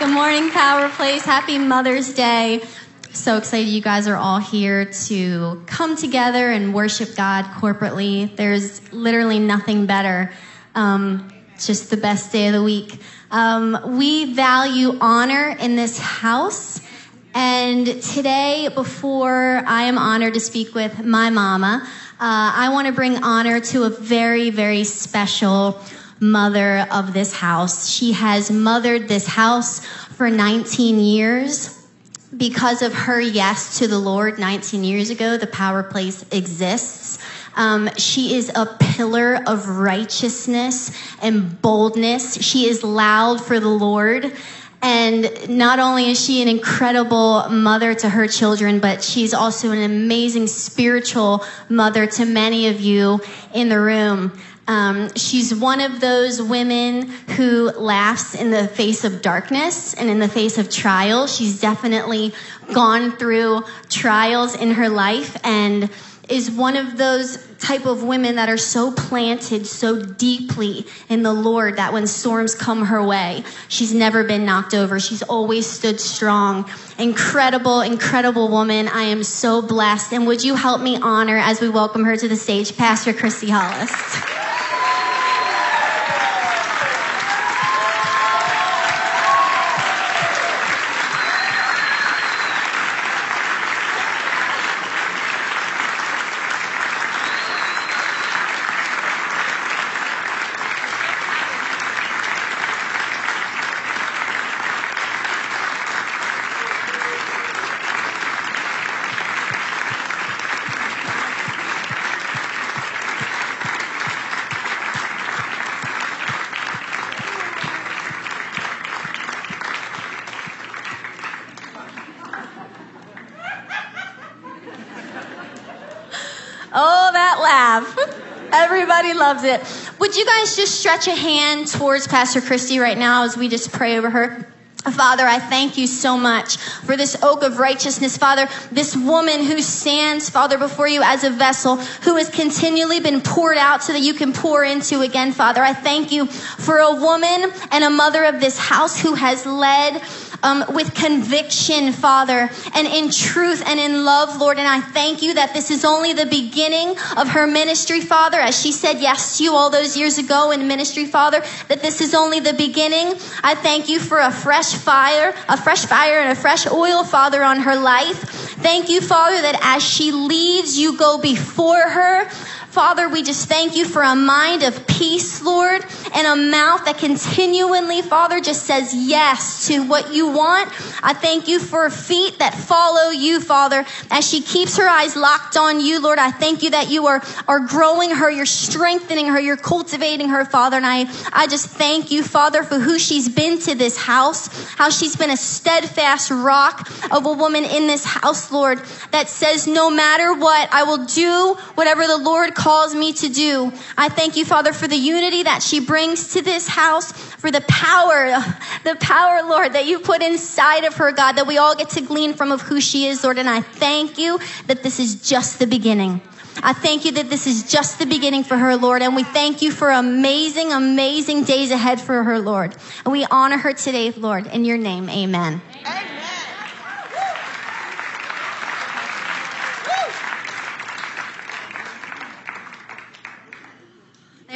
Good morning, Power Place. Happy Mother's Day. So excited you guys are all here to come together and worship God corporately. There's literally nothing better. Um, just the best day of the week. Um, we value honor in this house. And today, before I am honored to speak with my mama, uh, I want to bring honor to a very, very special mother of this house. She has mothered this house for 19 years. Because of her yes to the Lord 19 years ago, the Power Place exists. Um, she is a pillar of righteousness and boldness. She is loud for the Lord. And not only is she an incredible mother to her children, but she's also an amazing spiritual mother to many of you in the room. Um, she's one of those women who laughs in the face of darkness and in the face of trial. She's definitely gone through trials in her life and is one of those type of women that are so planted so deeply in the Lord that when storms come her way, she's never been knocked over. She's always stood strong. Incredible, incredible woman. I am so blessed. And would you help me honor as we welcome her to the stage, Pastor Christy Hollis? Oh, that laugh. Would you guys just stretch a hand towards Pastor Christy right now as we just pray over her? Father, I thank you so much for this oak of righteousness. Father, this woman who stands, Father, before you as a vessel, who has continually been poured out so that you can pour into again, Father. I thank you for a woman and a mother of this house who has led um, with conviction, Father, and in truth and in love, Lord. And I thank you that this is only the beginning of her ministry, Father, as she said yes to you all those years ago in ministry, Father, that this is only the beginning. I thank you for a fresh fire, a fresh fire and a fresh oil, Father, on her life. Thank you, Father, that as she leads, you go before her. Father, we just thank you for a mind of peace, Lord, and a mouth that continually, Father, just says yes to what you want. I thank you for feet that follow you, Father, as she keeps her eyes locked on you, Lord. I thank you that you are, are growing her, you're strengthening her, you're cultivating her, Father. And I, I just thank you, Father, for who she's been to this house, how she's been a steadfast rock of a woman in this house, Lord, that says, no matter what, I will do whatever the Lord calls me to do. I thank you, Father, for the unity that she brings to this house, for the power, the power, Lord, that you put inside of her, God, that we all get to glean from of who she is, Lord. And I thank you that this is just the beginning. I thank you that this is just the beginning for her, Lord. And we thank you for amazing, amazing days ahead for her, Lord. And we honor her today, Lord. In your name, amen. amen.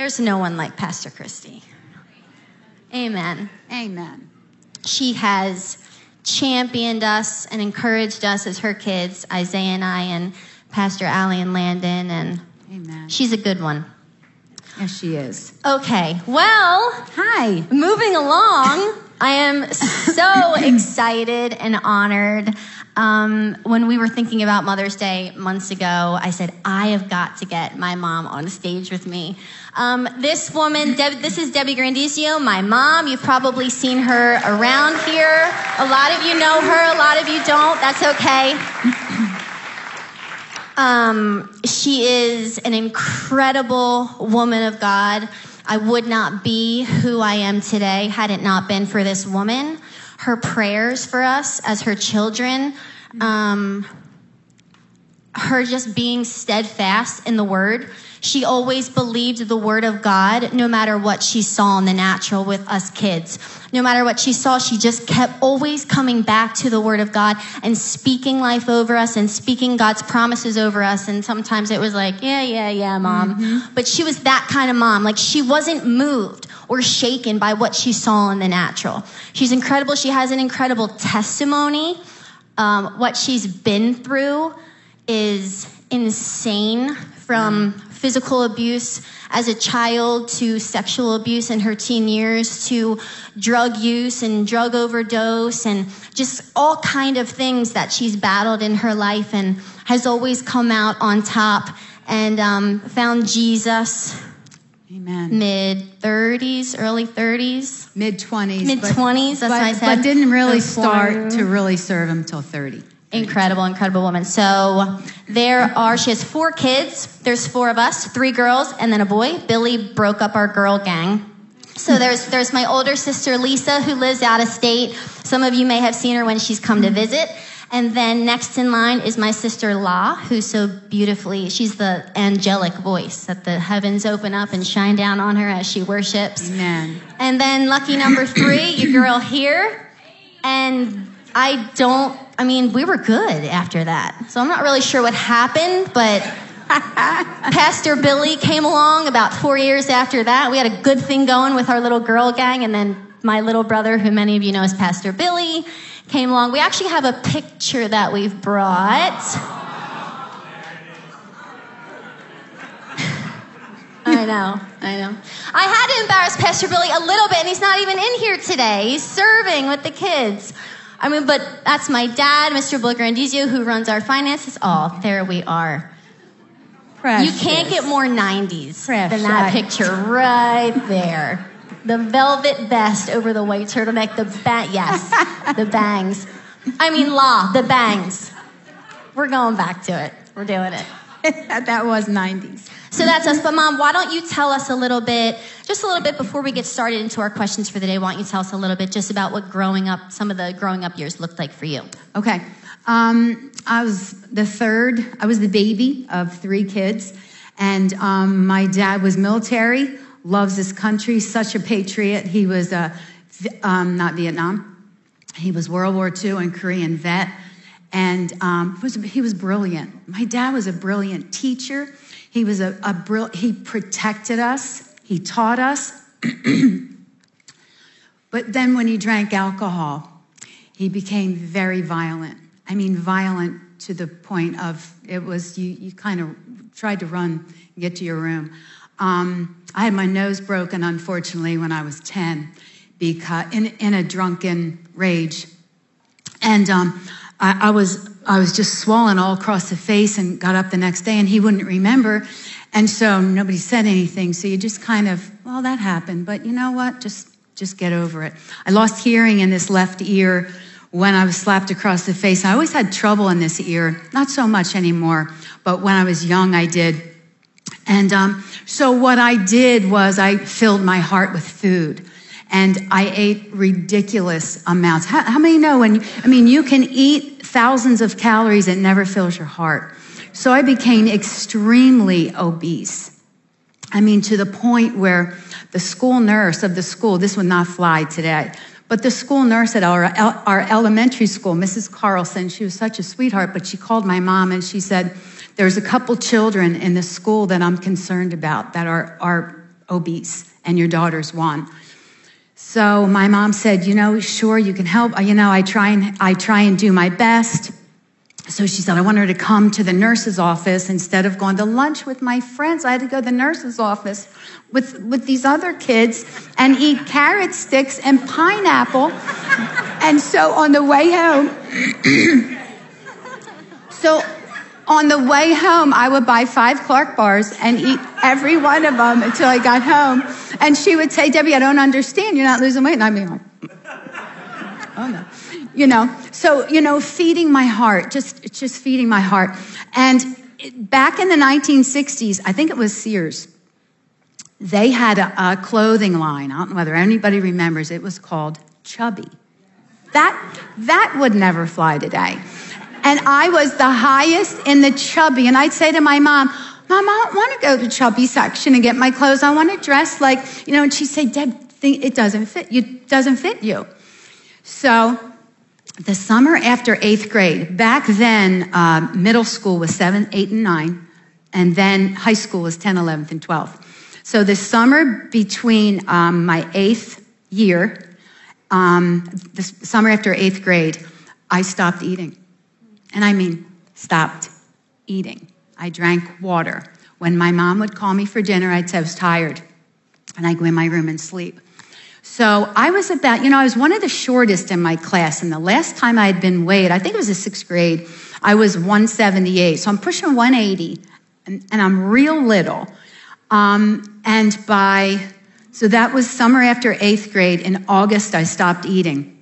There's no one like Pastor Christy. Amen. Amen. She has championed us and encouraged us as her kids, Isaiah and I, and Pastor Allie and Landon, and Amen. she's a good one. Yes, she is. Okay, well, Hi. moving along, I am so excited and honored. Um, when we were thinking about Mother's Day months ago, I said, I have got to get my mom on stage with me. Um, this woman, Deb, this is Debbie Grandizio, my mom. You've probably seen her around here. A lot of you know her, a lot of you don't. That's okay. Um, she is an incredible woman of God. I would not be who I am today had it not been for this woman. Her prayers for us as her children. Um, her just being steadfast in the word. She always believed the word of God no matter what she saw in the natural with us kids. No matter what she saw, she just kept always coming back to the word of God and speaking life over us and speaking God's promises over us. And sometimes it was like, yeah, yeah, yeah, mom. But she was that kind of mom. Like she wasn't moved or shaken by what she saw in the natural. She's incredible. She has an incredible testimony. Um, what she's been through is insane from physical abuse as a child to sexual abuse in her teen years to drug use and drug overdose and just all kind of things that she's battled in her life and has always come out on top and um, found jesus Amen. mid 30s early 30s Mid 20s. Mid 20s, that's but, what I said. But didn't really start to really serve him till 30. Incredible, incredible woman. So there are, she has four kids. There's four of us, three girls and then a boy. Billy broke up our girl gang. So hmm. there's, there's my older sister Lisa who lives out of state. Some of you may have seen her when she's come to visit. And then next in line is my sister La, who's so beautifully, she's the angelic voice that the heavens open up and shine down on her as she worships. Amen. And then lucky number three, your girl here. And I don't, I mean, we were good after that. So I'm not really sure what happened, but Pastor Billy came along about four years after that. We had a good thing going with our little girl gang. And then my little brother, who many of you know is Pastor Billy, came along. We actually have a picture that we've brought. I know, I know. I had to embarrass Pastor Billy a little bit, and he's not even in here today. He's serving with the kids. I mean, but that's my dad, Mr. Bill Grandizio, who runs our finances. Oh, there we are. Precious. You can't get more 90s than that picture right there. The velvet vest over the white turtleneck, the bat, yes, the bangs. I mean, law, the bangs. We're going back to it. We're doing it. that was 90s. So that's us. But mom, why don't you tell us a little bit, just a little bit before we get started into our questions for the day? Why don't you tell us a little bit just about what growing up, some of the growing up years looked like for you? Okay. Um, I was the third, I was the baby of three kids. And um, my dad was military, loves his country, such a patriot. He was a, um, not Vietnam, he was World War II and Korean vet. And um, was, he was brilliant. My dad was a brilliant teacher. He was a, a he protected us. He taught us. but then when he drank alcohol, he became very violent. I mean, violent to the point of it was you, you kind of tried to run get to your room. Um, I had my nose broken, unfortunately, when I was 10, because in, in a drunken rage. And um, I, I was I was just swollen all across the face and got up the next day and he wouldn't remember. And so nobody said anything. So you just kind of, well, that happened. But you know what? Just just get over it. I lost hearing in this left ear when I was slapped across the face. I always had trouble in this ear, not so much anymore, but when I was young, I did. And um, so what I did was I filled my heart with food. And I ate ridiculous amounts. How, how many know when, I mean, you can eat thousands of calories, it never fills your heart. So I became extremely obese. I mean, to the point where the school nurse of the school, this would not fly today, but the school nurse at our, our elementary school, Mrs. Carlson, she was such a sweetheart, but she called my mom and she said, There's a couple children in the school that I'm concerned about that are, are obese, and your daughter's one. So my mom said, You know, sure, you can help. You know, I try and, I try and do my best. So she said, I want her to come to the nurse's office instead of going to lunch with my friends. I had to go to the nurse's office with, with these other kids and eat carrot sticks and pineapple. and so on the way home, so on the way home, I would buy five Clark bars and eat every one of them until I got home. And she would say, Debbie, I don't understand. You're not losing weight. And I'd be like, oh no. You know, so, you know, feeding my heart, just, just feeding my heart. And back in the 1960s, I think it was Sears, they had a, a clothing line. I don't know whether anybody remembers. It was called Chubby. That, that would never fly today. And I was the highest in the chubby. And I'd say to my mom, Mom, I don't want to go to chubby section and get my clothes. I want to dress like, you know, and she'd say, Deb, it doesn't fit you. Doesn't fit you. So the summer after eighth grade, back then, uh, middle school was seven, eight, and nine, and then high school was 10, 11th, and 12th. So the summer between um, my eighth year, um, the summer after eighth grade, I stopped eating. And I mean, stopped eating. I drank water. When my mom would call me for dinner, I'd say I was tired, and I'd go in my room and sleep. So I was about, you know, I was one of the shortest in my class. And the last time I had been weighed, I think it was the sixth grade, I was 178. So I'm pushing 180, and, and I'm real little. Um, and by, so that was summer after eighth grade. In August, I stopped eating.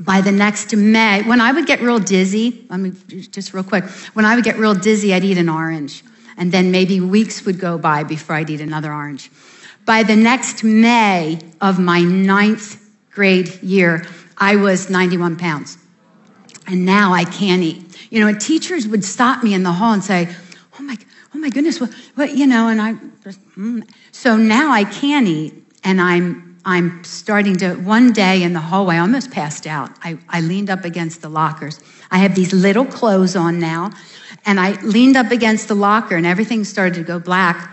By the next May, when I would get real dizzy, let me just real quick, when I would get real dizzy, I'd eat an orange. And then maybe weeks would go by before I'd eat another orange. By the next May of my ninth grade year, I was 91 pounds. And now I can't eat. You know, teachers would stop me in the hall and say, Oh my, oh my goodness, what, what you know, and I, mm. so now I can eat and I'm, I'm starting to, one day in the hallway, I almost passed out. I, I leaned up against the lockers. I have these little clothes on now and I leaned up against the locker and everything started to go black.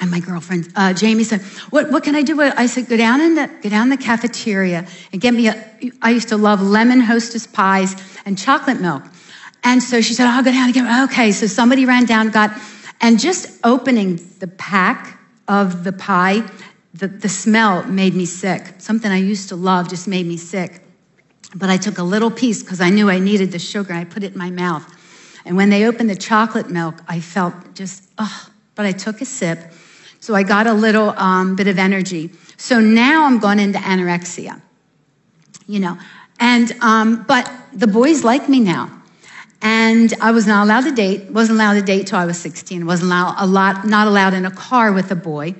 And my girlfriend, uh, Jamie said, what, what can I do? I said, go down in the, go down the cafeteria and get me a, I used to love lemon hostess pies and chocolate milk. And so she said, I'll go down and get, okay. So somebody ran down, got, and just opening the pack of the pie, the, the smell made me sick. Something I used to love just made me sick. But I took a little piece because I knew I needed the sugar. I put it in my mouth. And when they opened the chocolate milk, I felt just, oh, but I took a sip so I got a little um, bit of energy. So now I'm going into anorexia, you know. And, um, but the boys like me now. And I was not allowed to date, wasn't allowed to date till I was 16, wasn't allowed, a lot, not allowed in a car with a boy.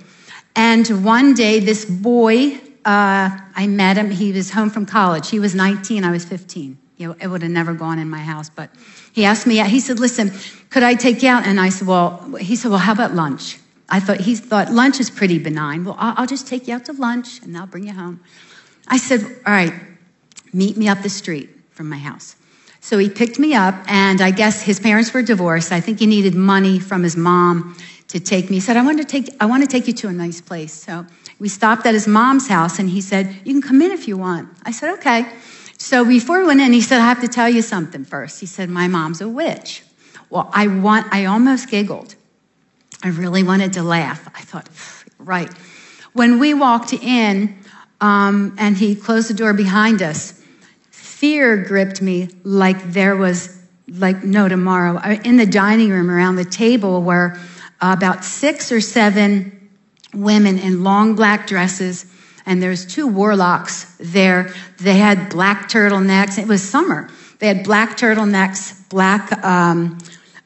And one day, this boy, uh, I met him, he was home from college. He was 19, I was 15. You know, it would have never gone in my house, but he asked me, he said, listen, could I take you out? And I said, well, he said, well, how about lunch? I thought, he thought lunch is pretty benign. Well, I'll, I'll just take you out to lunch and I'll bring you home. I said, all right, meet me up the street from my house. So he picked me up, and I guess his parents were divorced. I think he needed money from his mom to take me. He said, I want to take, I want to take you to a nice place. So we stopped at his mom's house, and he said, You can come in if you want. I said, Okay. So before we went in, he said, I have to tell you something first. He said, My mom's a witch. Well, I want, I almost giggled I really wanted to laugh. I thought, right. When we walked in um, and he closed the door behind us, fear gripped me like there was like no tomorrow. In the dining room around the table were about six or seven women in long black dresses, and there's two warlocks there. They had black turtlenecks. It was summer. They had black turtlenecks, black um,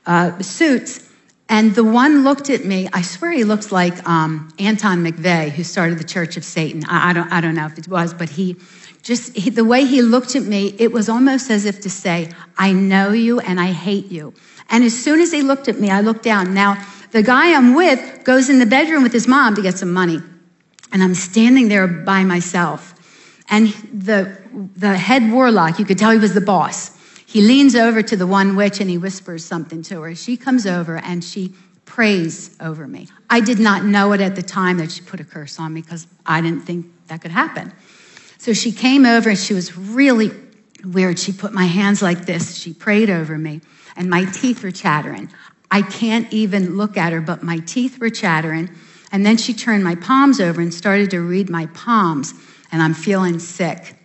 uh, suits, and the one looked at me, I swear he looks like um, Anton McVeigh, who started the Church of Satan. I, I, don't, I don't know if it was, but he just, he, the way he looked at me, it was almost as if to say, I know you and I hate you. And as soon as he looked at me, I looked down. Now, the guy I'm with goes in the bedroom with his mom to get some money. And I'm standing there by myself. And the, the head warlock, you could tell he was the boss he leans over to the one witch and he whispers something to her. She comes over and she prays over me. I did not know it at the time that she put a curse on me because I didn't think that could happen. So she came over and she was really weird. She put my hands like this. She prayed over me and my teeth were chattering. I can't even look at her, but my teeth were chattering. And then she turned my palms over and started to read my palms, and I'm feeling sick.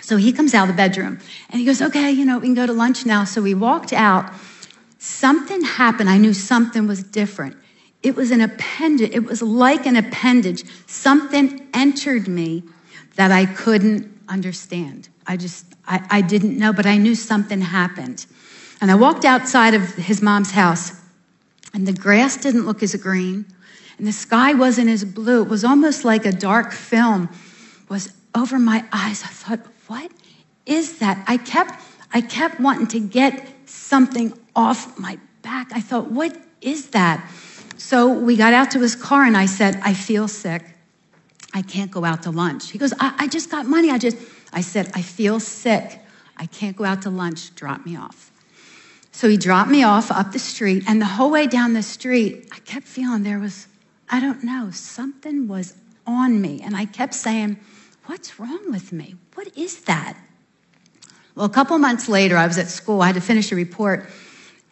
So he comes out of the bedroom and he goes, Okay, you know, we can go to lunch now. So we walked out. Something happened. I knew something was different. It was an appendage, it was like an appendage. Something entered me that I couldn't understand. I just, I, I didn't know, but I knew something happened. And I walked outside of his mom's house, and the grass didn't look as green, and the sky wasn't as blue. It was almost like a dark film was over my eyes. I thought, what is that? I kept, I kept wanting to get something off my back. I thought, what is that? So we got out to his car and I said, I feel sick. I can't go out to lunch. He goes, I, I just got money. I just, I said, I feel sick. I can't go out to lunch. Drop me off. So he dropped me off up the street, and the whole way down the street, I kept feeling there was, I don't know, something was on me. And I kept saying, What's wrong with me? What is that? Well, a couple months later, I was at school. I had to finish a report,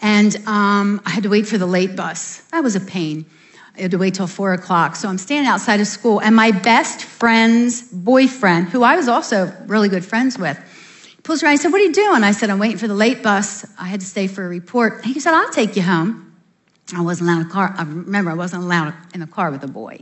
and um, I had to wait for the late bus. That was a pain. I had to wait till four o'clock. So I'm standing outside of school, and my best friend's boyfriend, who I was also really good friends with, pulls around. He said, What are you doing? I said, I'm waiting for the late bus. I had to stay for a report. He said, I'll take you home. I wasn't allowed a car. I remember I wasn't allowed in the car with a boy.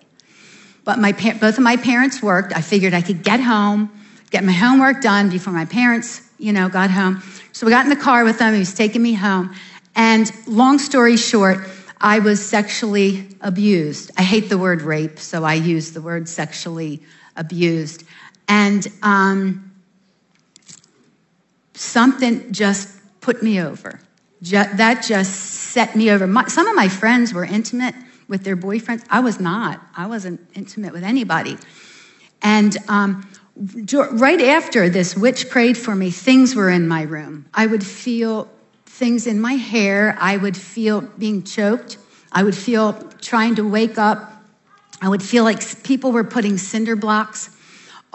But my, both of my parents worked. I figured I could get home, get my homework done before my parents, you know, got home. So we got in the car with him. He was taking me home. And long story short, I was sexually abused. I hate the word rape, so I use the word sexually abused. And um, something just put me over. that just set me over. My, some of my friends were intimate with their boyfriends. I was not. I wasn't intimate with anybody. And um, right after this witch prayed for me, things were in my room. I would feel things in my hair. I would feel being choked. I would feel trying to wake up. I would feel like people were putting cinder blocks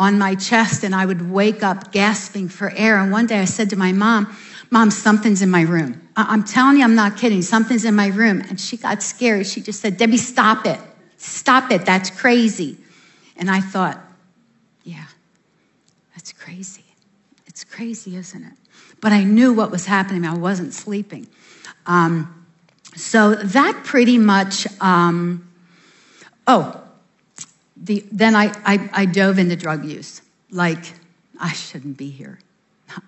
on my chest, and I would wake up gasping for air. And one day I said to my mom, Mom, something's in my room. I'm telling you, I'm not kidding. Something's in my room. And she got scared. She just said, Debbie, stop it. Stop it. That's crazy. And I thought, yeah, that's crazy. It's crazy, isn't it? But I knew what was happening. I wasn't sleeping. Um, so that pretty much, um, oh, the, then I, I, I dove into drug use. Like, I shouldn't be here.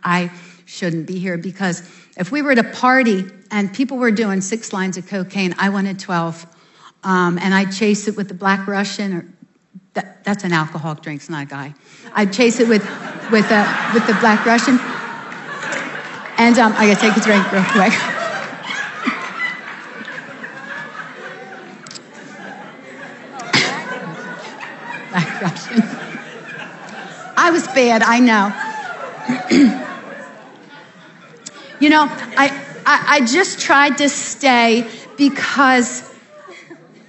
I shouldn't be here because if we were at a party and people were doing six lines of cocaine, I wanted 12. Um, and I'd chase it with the Black Russian, or that, that's an alcoholic drink, it's not a guy. I'd chase it with, with, uh, with the Black Russian. And um, I gotta take a drink real quick. I was bad, I know. You know, I, I, I just tried to stay because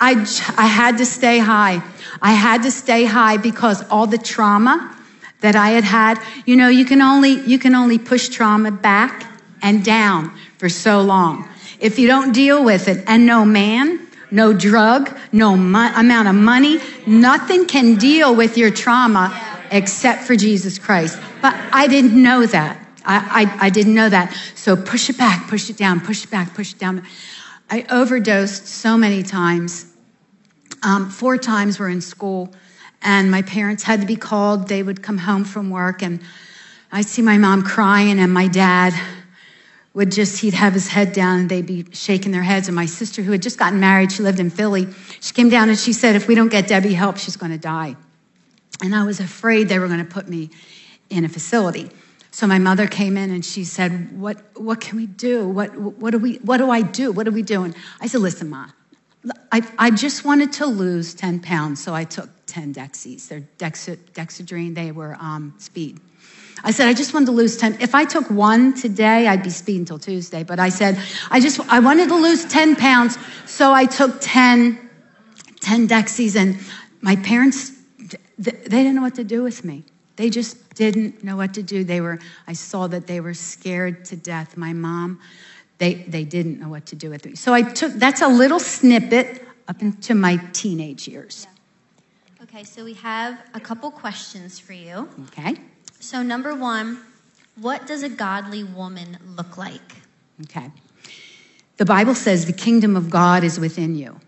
I, I had to stay high. I had to stay high because all the trauma that I had had, you know, you can only, you can only push trauma back and down for so long. If you don't deal with it, and no man, no drug, no mo- amount of money, nothing can deal with your trauma except for Jesus Christ. But I didn't know that. I, I, I didn't know that. So push it back, push it down, push it back, push it down. I overdosed so many times. Um, four times we're in school, and my parents had to be called. They would come home from work, and I'd see my mom crying, and my dad would just, he'd have his head down, and they'd be shaking their heads. And my sister, who had just gotten married, she lived in Philly, she came down and she said, If we don't get Debbie help, she's going to die. And I was afraid they were going to put me in a facility. So my mother came in and she said, What, what can we do? What, what, do we, what do I do? What are we doing? I said, Listen, Ma, I, I just wanted to lose 10 pounds, so I took 10 Dexies. They're Dexedrine, they were um, speed. I said, I just wanted to lose 10. If I took one today, I'd be speeding until Tuesday. But I said, I just, I wanted to lose 10 pounds. So I took 10, 10 Dexies and my parents, they didn't know what to do with me. They just didn't know what to do. They were, I saw that they were scared to death. My mom, they, they didn't know what to do with me. So I took, that's a little snippet up into my teenage years. Yeah. Okay, so we have a couple questions for you. Okay. So, number one, what does a godly woman look like? Okay. The Bible says the kingdom of God is within you.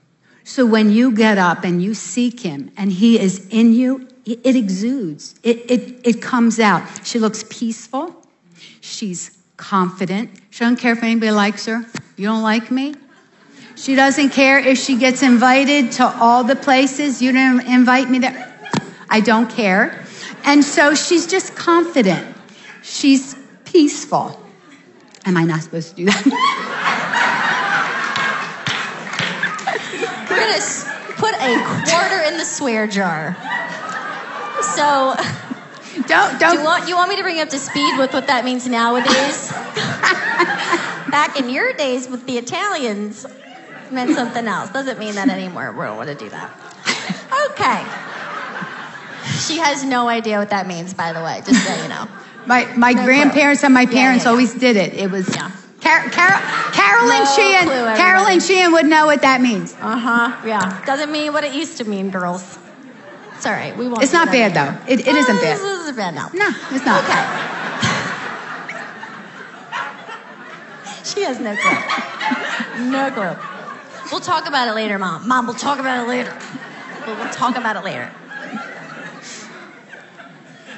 So when you get up and you seek him and he is in you, it exudes, it, it, it comes out. She looks peaceful. She's confident. She doesn't care if anybody likes her. You don't like me? She doesn't care if she gets invited to all the places. You didn't invite me there. I don't care. And so she's just confident. She's peaceful. Am I not supposed to do that? We're going to put a quarter in the swear jar. So, don't, do don't. you want, you want me to bring you up to speed with what that means nowadays? Back in your days with the Italians, meant something else. Doesn't mean that anymore. We don't want to do that. Okay. She has no idea what that means, by the way, just so you know. My, my No grandparents clue. and my parents yeah, yeah. always did it. It was Yeah. Car- Car- Carolyn No Sheehan. clue. Carolyn Sheehan would know what that means. Uh huh. Yeah. Doesn't mean what it used to mean, girls. It's all right. We won't. It's not bad anymore. though. It, it isn't Uh, bad. This isn't bad now. No, it's not. Okay. she has no clue. No clue. We'll talk about it later, Mom. Mom, we'll talk about it later. We'll, we'll talk about it later.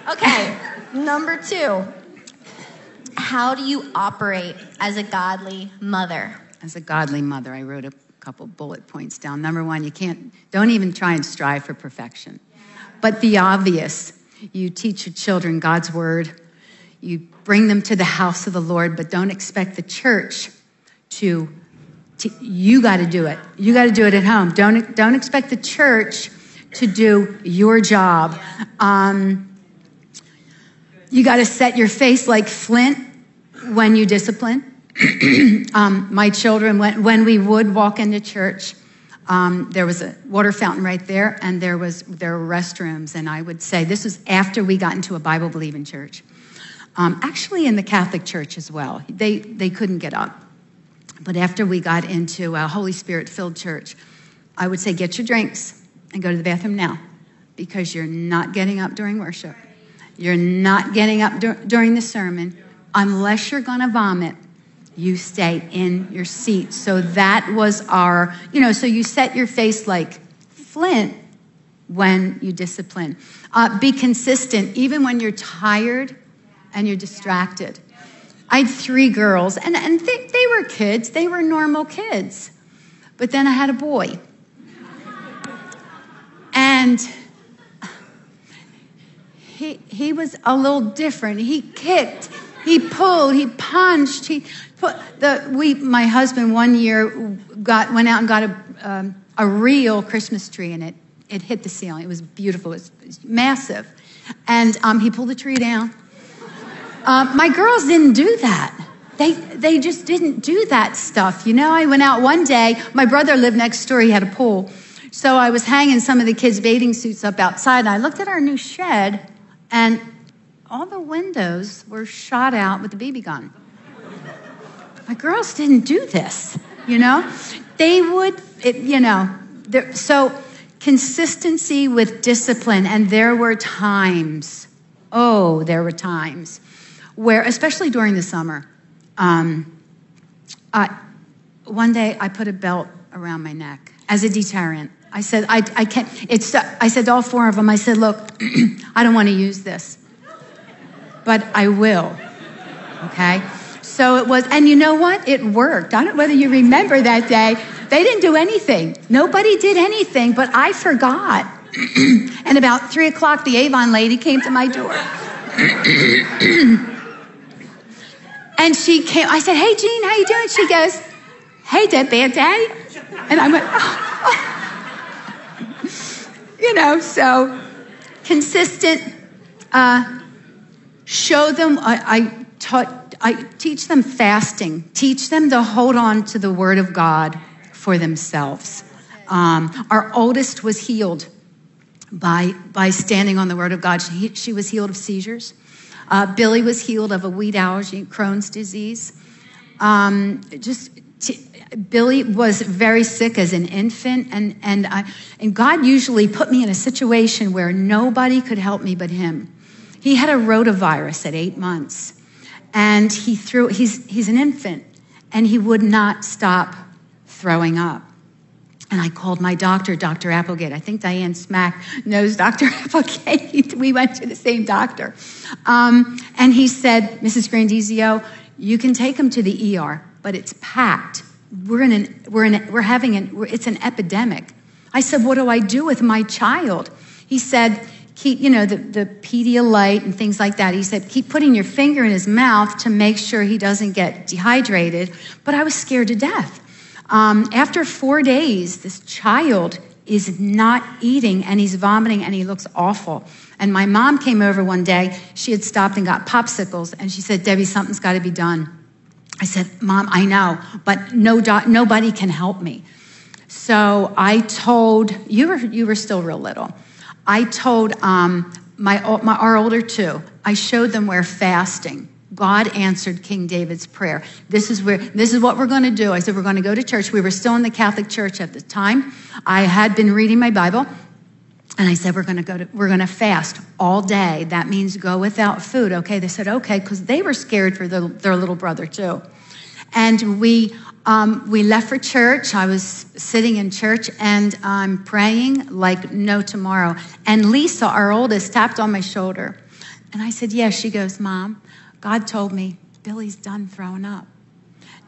Okay, number two. How do you operate as a godly mother? As a godly mother, I wrote a couple bullet points down. Number one, you can't, don't even try and strive for perfection. But the obvious, you teach your children God's word, you bring them to the house of the Lord, but don't expect the church to, to you got to do it. You got to do it at home. Don't, don't expect the church to do your job. Um, you got to set your face like flint when you discipline. um, my children, when, when we would walk into church, um, there was a water fountain right there, and there was there were restrooms. And I would say this was after we got into a Bible believing church. Um, actually, in the Catholic Church as well, they they couldn't get up. But after we got into a Holy Spirit filled church, I would say get your drinks and go to the bathroom now, because you're not getting up during worship. You're not getting up dur- during the sermon unless you're going to vomit. You stay in your seat. So that was our, you know, so you set your face like flint when you discipline. Uh, be consistent, even when you're tired and you're distracted. I had three girls, and, and they, they were kids, they were normal kids. But then I had a boy. And he, he was a little different. He kicked, he pulled, he punched. He put the we. My husband one year got went out and got a um, a real Christmas tree, and it it hit the ceiling. It was beautiful. It was, it was massive, and um, he pulled the tree down. Uh, my girls didn't do that. They, they just didn't do that stuff. You know, I went out one day. My brother lived next door. He had a pool. So I was hanging some of the kids' bathing suits up outside. And I looked at our new shed, and all the windows were shot out with a BB gun. My girls didn't do this, you know? They would, it, you know, so consistency with discipline. And there were times, oh, there were times where, especially during the summer, um, I, one day I put a belt around my neck as a deterrent. I said, I, I can't, it's, I said to all four of them, I said, look, I don't want to use this, but I will. Okay? So it was, and you know what? It worked. I don't know whether you remember that day. They didn't do anything. Nobody did anything, but I forgot. and about three o'clock, the Avon lady came to my door. and she came, I said, Hey, Jean, how you doing? She goes, Hey, that bad day? And I went, oh. You know, so consistent. Uh, show them, I, I taught, I teach them fasting, teach them to hold on to the word of God for themselves. Um, our oldest was healed by, by standing on the word of God. She, she was healed of seizures. Uh, Billy was healed of a wheat allergy, Crohn's disease. Um, just Billy was very sick as an infant, and and I, and God usually put me in a situation where nobody could help me but Him. He had a rotavirus at eight months, and he threw. He's he's an infant, and he would not stop throwing up. And I called my doctor, Dr. Applegate. I think Diane Smack knows Dr. Applegate. we went to the same doctor. Um, and he said, Mrs. Grandizio, you can take him to the ER, but it's packed. We're, in an, we're, in we're having an, it's an epidemic. I said, what do I do with my child? He said, keep, you know, the, the Pedialyte and things like that. He said, keep putting your finger in his mouth to make sure he doesn't get dehydrated. But I was scared to death. Um, after four days, this child is not eating and he's vomiting and he looks awful. And my mom came over one day. She had stopped and got popsicles and she said, Debbie, something's got to be done. I said, Mom, I know, but no do- nobody can help me. So I told, you were, you were still real little. I told um, my, my, our older two, I showed them where fasting, God answered King David's prayer. This is where, this is what we're going to do. I said, we're going to go to church. We were still in the Catholic Church at the time. I had been reading my Bible. And I said, we're going to go to, we're going to fast all day. That means go without food. Okay. They said, okay, because they were scared for the, their little brother too. And we, um, we left for church. I was sitting in church and I'm praying like no tomorrow. And Lisa, our oldest, tapped on my shoulder. And I said, yes. She goes, Mom, God told me Billy's done throwing up.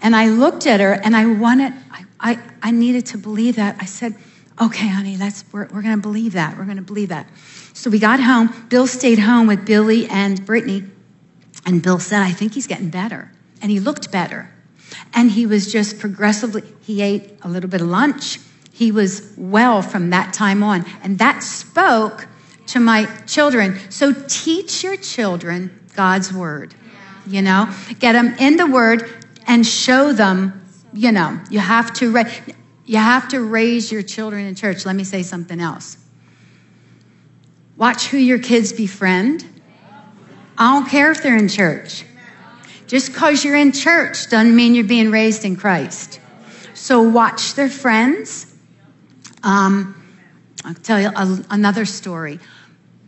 And I looked at her and I wanted, I, I, I needed to believe that. I said, okay, honey, that's, we're, we're going to believe that. We're going to believe that. So we got home. Bill stayed home with Billy and Brittany. And Bill said, I think he's getting better. And he looked better. And he was just progressively, he ate a little bit of lunch. He was well from that time on. And that spoke to my children. So teach your children God's word. You know, get them in the word and show them, you know, you have to ra- you have to raise your children in church. Let me say something else. Watch who your kids befriend. I don't care if they're in church. Just because you're in church doesn't mean you're being raised in Christ. So watch their friends. Um, I'll tell you a, another story.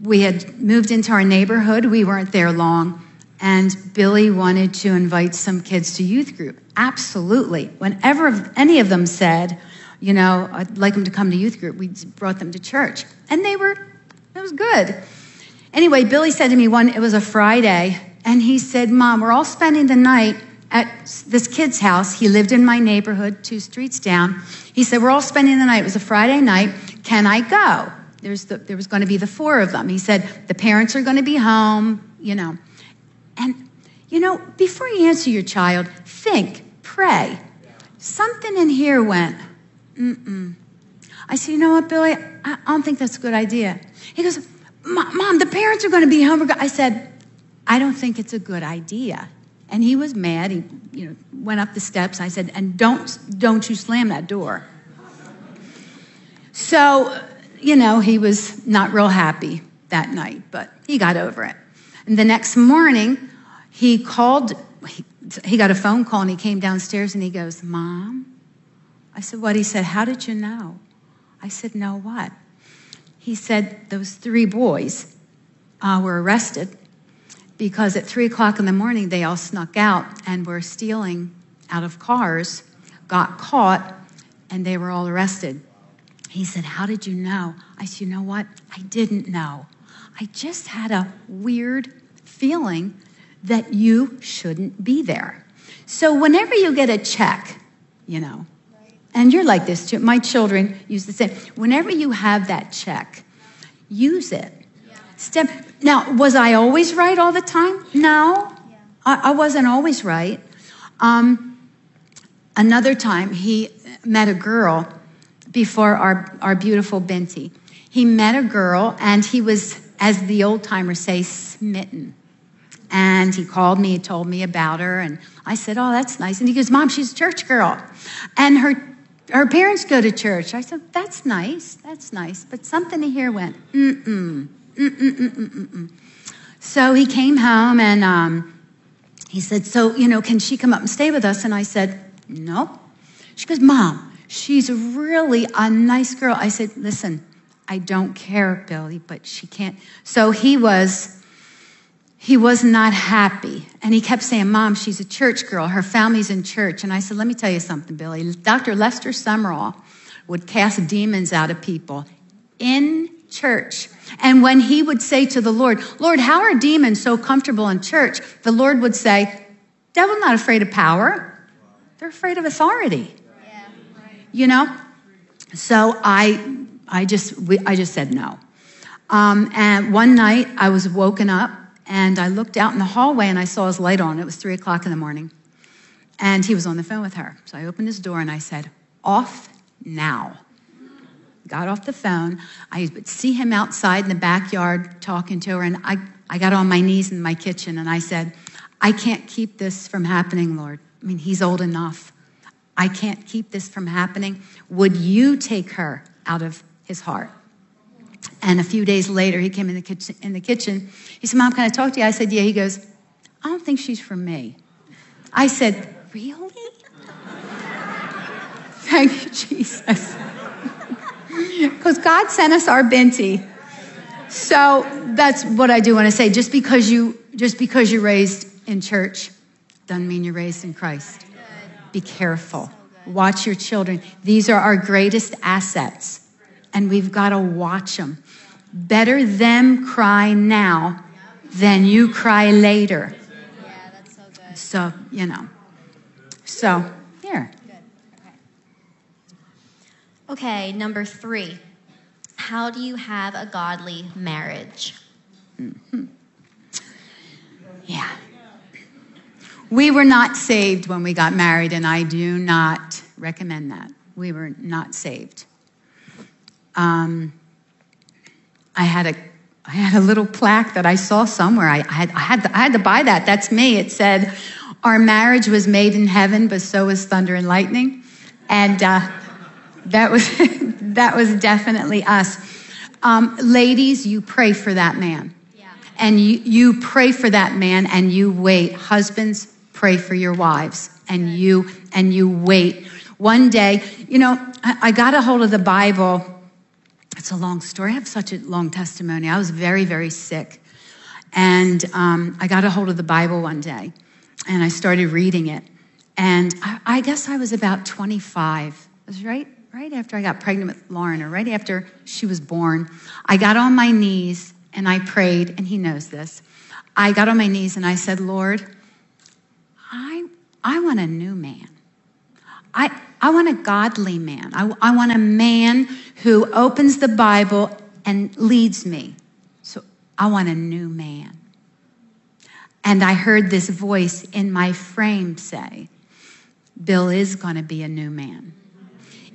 We had moved into our neighborhood. We weren't there long. And Billy wanted to invite some kids to youth group. Absolutely. Whenever any of them said, you know, I'd like them to come to youth group, we brought them to church. And they were, it was good. Anyway, Billy said to me one, it was a Friday, and he said, Mom, we're all spending the night at this kid's house. He lived in my neighborhood, two streets down. He said, We're all spending the night. It was a Friday night. Can I go? There's the, there was going to be the four of them. He said, The parents are going to be home, you know. And, you know, before you answer your child, think, pray. Something in here went, mm-mm. I said, You know what, Billy? I don't think that's a good idea. He goes, Mom, the parents are going to be home. I said, I don't think it's a good idea. And he was mad. He, you know, went up the steps. I said, and don't, don't you slam that door. So, you know, he was not real happy that night, but he got over it. And the next morning, he called, he, he got a phone call and he came downstairs and he goes, Mom? I said, What? He said, How did you know? I said, No, what? He said, Those three boys uh, were arrested because at three o'clock in the morning they all snuck out and were stealing out of cars, got caught, and they were all arrested. He said, How did you know? I said, You know what? I didn't know. I just had a weird feeling that you shouldn't be there. So whenever you get a check, you know, and you're like this too, my children use the same. Whenever you have that check, use it. Step. Now, was I always right all the time? No, I, I wasn't always right. Um, another time, he met a girl before our, our beautiful Binti. He met a girl, and he was, as the old timers say, smitten. And he called me, he told me about her, and I said, Oh, that's nice. And he goes, Mom, she's a church girl. And her her parents go to church. I said, That's nice. That's nice. But something in here went, mm-mm. Mm-mm-mm-mm-mm. So he came home and um, he said, So, you know, can she come up and stay with us? And I said, No. She goes, Mom, she's really a nice girl. I said, Listen, I don't care, Billy, but she can't. So he was. He was not happy. And he kept saying, Mom, she's a church girl. Her family's in church. And I said, Let me tell you something, Billy. Dr. Lester Sumrall would cast demons out of people in church. And when he would say to the Lord, Lord, how are demons so comfortable in church? The Lord would say, Devil's not afraid of power, they're afraid of authority. Yeah. You know? So I, I, just, we, I just said no. Um, and one night I was woken up and I looked out in the hallway and I saw his light on. It was three o'clock in the morning. And he was on the phone with her. So I opened his door and I said, Off now. Got off the phone. I would see him outside in the backyard talking to her. And I, I got on my knees in my kitchen and I said, I can't keep this from happening, Lord. I mean, he's old enough. I can't keep this from happening. Would you take her out of his heart? And a few days later, he came in the kitchen. In the kitchen. He said, Mom, can I talk to you? I said, Yeah. He goes, I don't think she's for me. I said, Really? Thank you, Jesus. Because God sent us our Binti. So that's what I do want to say. Just because you just because you're raised in church doesn't mean you're raised in Christ. Be careful. Watch your children. These are our greatest assets, and we've got to watch them. Better them cry now than you cry later. Yeah, that's so good. So, you know. So, here. Okay, number three. How do you have a godly marriage? Mm-hmm. Yeah. We were not saved when we got married, and I do not recommend that. We were not saved. Um, I had a I had a little plaque that I saw somewhere. I, I had, I, had to, I had to buy that. That's me. It said, Our marriage was made in heaven, but so was thunder and lightning. And uh, that, was, that was definitely us. Um, ladies, you pray for that man. Yeah. And you, you pray for that man and you wait. Husbands, pray for your wives and you and you wait. One day, you know, I, I got a hold of the Bible it's a long story. I have such a long testimony. I was very, very sick. And um, I got a hold of the Bible one day and I started reading it. And I, I guess I was about 25. It was right, right after I got pregnant with Lauren, or right after she was born. I got on my knees and I prayed, and he knows this. I got on my knees and I said, Lord, I, I want a new man. I, I want a godly man. I, I want a man who opens the Bible and leads me. So I want a new man. And I heard this voice in my frame say, Bill is going to be a new man.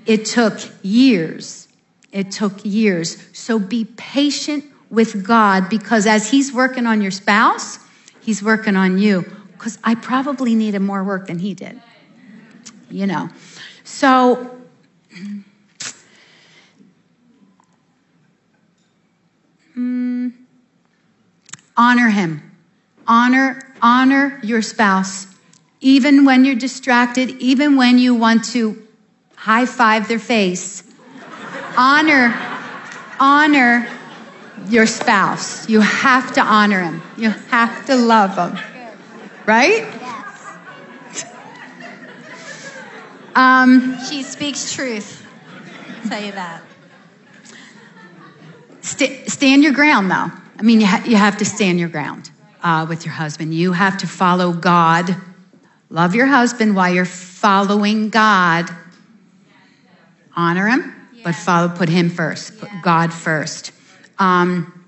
It took years. It took years. So be patient with God because as He's working on your spouse, He's working on you. Because I probably needed more work than He did. You know. So, mm, honor him. Honor, honor your spouse, even when you're distracted, even when you want to high five their face. honor, honor your spouse. You have to honor him. You have to love him. Right? Yes. Um, She speaks truth. I'll tell you that. St- stand your ground, though. I mean, you, ha- you have to stand your ground uh, with your husband. You have to follow God. Love your husband while you're following God. Honor him, but follow, put him first, put God first. Um,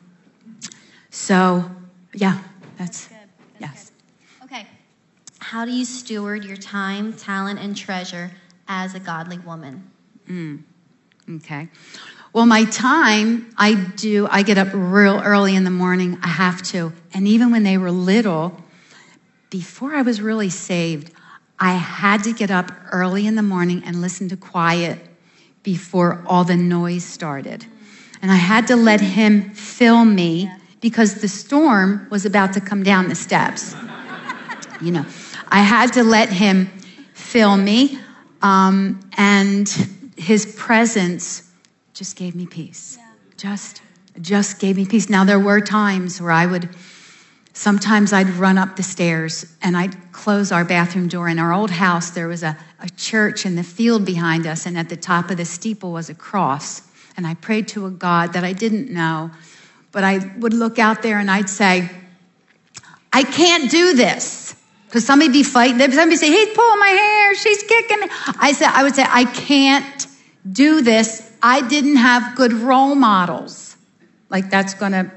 so, yeah, that's, yes. good. Okay. How do you steward your time, talent, and treasure as a godly woman? Okay. Well, my time, I do, I get up real early in the morning. I have to. And even when they were little, before I was really saved, I had to get up early in the morning and listen to quiet before all the noise started. And I had to let him fill me because the storm was about to come down the steps. You know, I had to let him fill me, um, and his presence just gave me peace. Just, just gave me peace. Now there were times where I would, sometimes I'd run up the stairs and I'd close our bathroom door. In our old house, there was a, a church in the field behind us, and at the top of the steeple was a cross. And I prayed to a God that I didn't know, but I would look out there and I'd say, I can't do this. Because somebody be fighting. Somebody say, he's pulling my hair, she's kicking me. I said, I would say, I can't do this. I didn't have good role models. Like that's gonna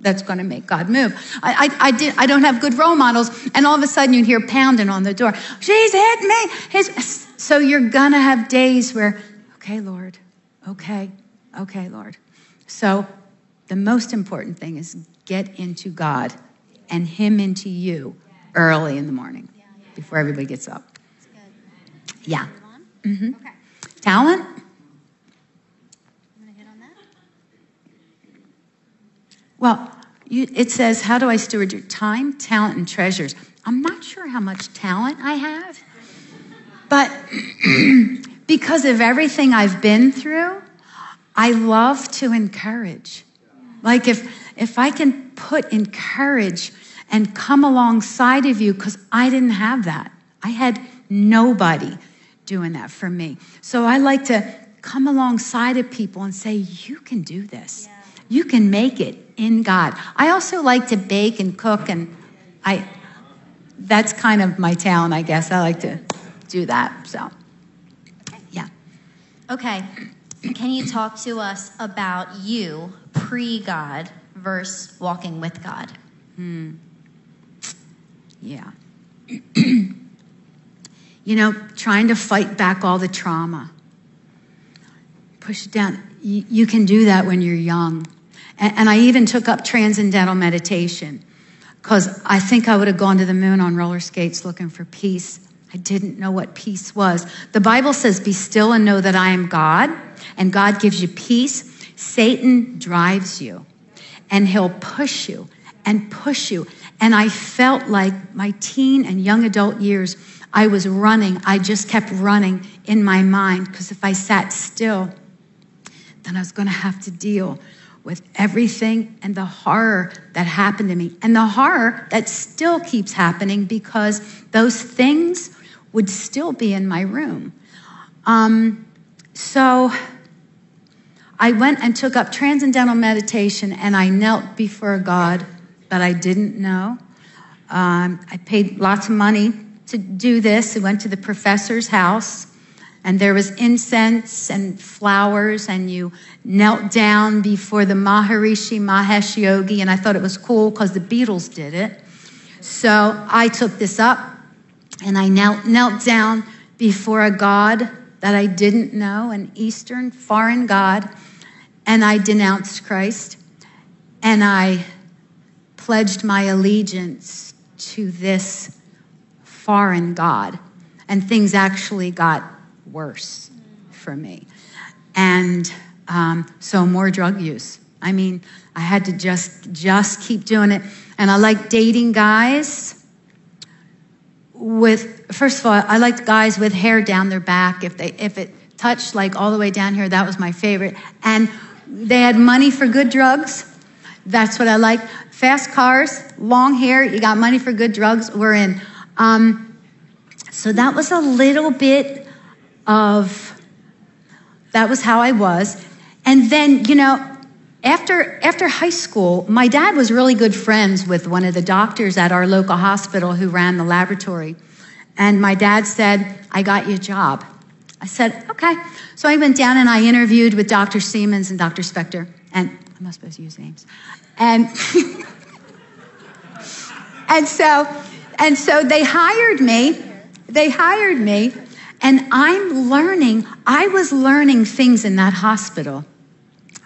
that's gonna make God move. I, I, I did I don't have good role models, and all of a sudden you hear pounding on the door. She's hit me. His, so you're gonna have days where, okay, Lord, okay, okay, Lord. So the most important thing is get into God and Him into you early in the morning before everybody gets up. Yeah. Mm-hmm. Talent? I'm gonna hit on that. Well, you, it says, How do I steward your time, talent, and treasures? I'm not sure how much talent I have, but because of everything I've been through, I love to encourage. Like if if I can put encourage and come alongside of you, because I didn't have that. I had nobody doing that for me. So I like to come alongside of people and say, you can do this. You can make it in God. I also like to bake and cook and I that's kind of my talent, I guess. I like to do that. So yeah. Okay. Can you talk to us about you pre God versus walking with God? Hmm. Yeah. you know, trying to fight back all the trauma. Push it down. You, you can do that when you're young. And, and I even took up transcendental meditation because I think I would have gone to the moon on roller skates looking for peace. I didn't know what peace was. The Bible says, Be still and know that I am God, and God gives you peace. Satan drives you, and he'll push you and push you. And I felt like my teen and young adult years, I was running. I just kept running in my mind because if I sat still, then I was going to have to deal with everything and the horror that happened to me. And the horror that still keeps happening because those things would still be in my room. Um, so I went and took up transcendental meditation and I knelt before God that I didn't know. Um, I paid lots of money to do this. I went to the professor's house and there was incense and flowers and you knelt down before the Maharishi Mahesh Yogi and I thought it was cool because the Beatles did it. So I took this up and I knelt, knelt down before a God that I didn't know, an Eastern foreign God, and I denounced Christ and I pledged my allegiance to this foreign God. And things actually got worse for me. And um, so more drug use. I mean, I had to just just keep doing it. And I like dating guys with first of all, I liked guys with hair down their back. If they if it touched like all the way down here, that was my favorite. And they had money for good drugs. That's what I like. Fast cars, long hair, you got money for good drugs, we're in. Um, so that was a little bit of, that was how I was. And then, you know, after, after high school, my dad was really good friends with one of the doctors at our local hospital who ran the laboratory. And my dad said, I got you a job. I said, okay. So I went down and I interviewed with Dr. Siemens and Dr. Spector. And I'm not supposed to use names. And, and so, and so they hired me. They hired me. And I'm learning, I was learning things in that hospital.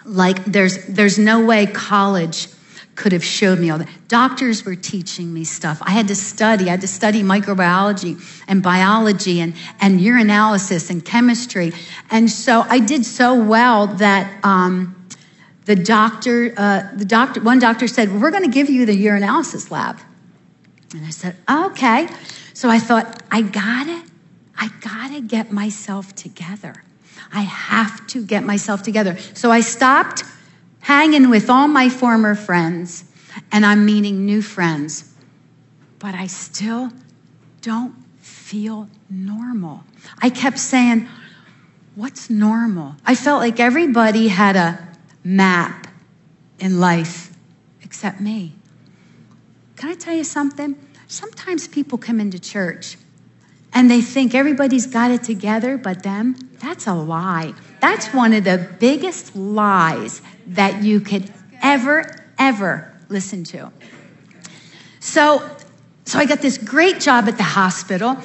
Like there's, there's no way college could have showed me all that. Doctors were teaching me stuff. I had to study. I had to study microbiology and biology and, and urinalysis and chemistry. And so I did so well that um, the doctor, uh, the doctor, one doctor said, "We're going to give you the urinalysis lab." And I said, "Okay." So I thought, I got it. I got to get myself together. I have to get myself together. So I stopped hanging with all my former friends and I'm meeting new friends. But I still don't feel normal. I kept saying, What's normal? I felt like everybody had a map in life except me. Can I tell you something? Sometimes people come into church and they think everybody's got it together but them. That's a lie. That's one of the biggest lies that you could ever, ever listen to. So, so I got this great job at the hospital.